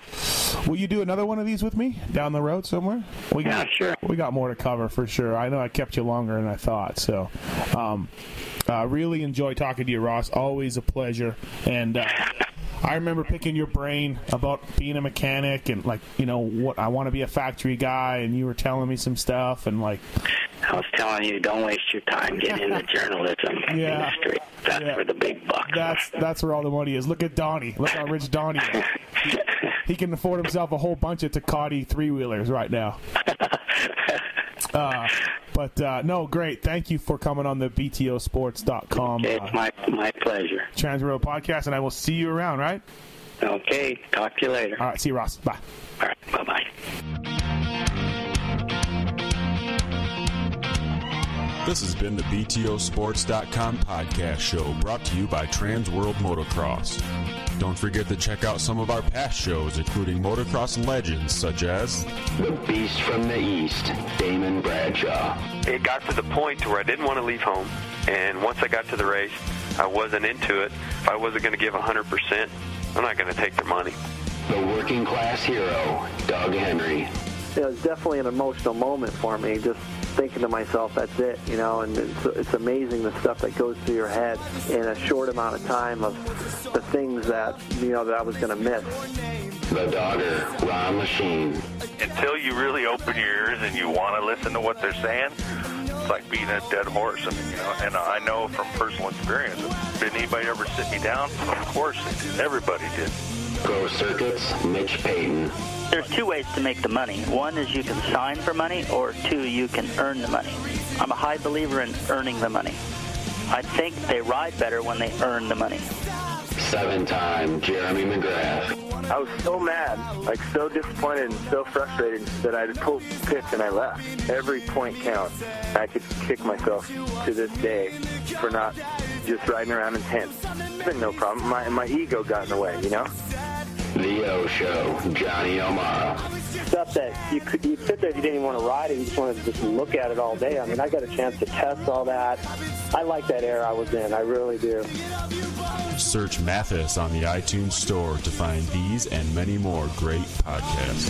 Will you do another one of these with me down the road somewhere? We got, Yeah, sure. We got more to cover for sure. I know I kept you longer than I thought, so. Um, uh, really enjoy talking to you, Ross. Always a pleasure. And uh, I remember picking your brain about being a mechanic and like you know what I want to be a factory guy, and you were telling me some stuff and like I was telling you, don't waste your time getting into journalism Yeah. industry. That's Yeah. where the big bucks that's that's where all the money is. Look at Donnie. Look how rich Donnie is. He, he can afford himself a whole bunch of Tecate three wheelers right now. Uh, but uh, no, great. Thank you for coming on the BTOsports.com It's uh, my my pleasure. Trans Transworld podcast, and I will see you around, right? Okay, talk to you later. All right, see you, Ross. Bye. All right, bye bye. This has been the BTOsports.com podcast show brought to you by Transworld Motocross. Don't forget to check out some of our past shows, including motocross legends such as The Beast from the East, Damon Bradshaw. it got to the point to where I didn't want to leave home. And once I got to the race, I wasn't into it. If I wasn't going to give 100%, I'm not going to take their money. The Working Class Hero, Doug Henry. it was definitely an emotional moment for me. Just thinking to myself, that's it, you know. And it's, it's amazing the stuff that goes through your head in a short amount of time of the things that you know that I was going to miss. The Daughter, Ron Lechien. until you really open your ears and you want to listen to what they're saying, it's like beating a dead horse. I mean, you know, and I know from personal experience. Did anybody ever sit me down? Of course. Everybody did. Pro Circuits, Mitch Payton. There's two ways to make the money. One is you can sign for money, or two, you can earn the money. I'm a high believer in earning the money. I think they ride better when they earn the money. Seven-time Jeremy McGrath. I was so mad, like so disappointed and so frustrated that I pulled pitch and I left. Every point counts. I could kick myself to this day for not just riding around in tents. It's been no problem. My my ego got in the way, you know. The O Show, Johnny O'Mara. stuff that you could you sit there if you didn't even want to ride it, you just wanted to just look at it all day. I mean, I got a chance to test all that. I like that era I was in. I really do. Search Matthes on the iTunes Store to find these and many more great podcasts.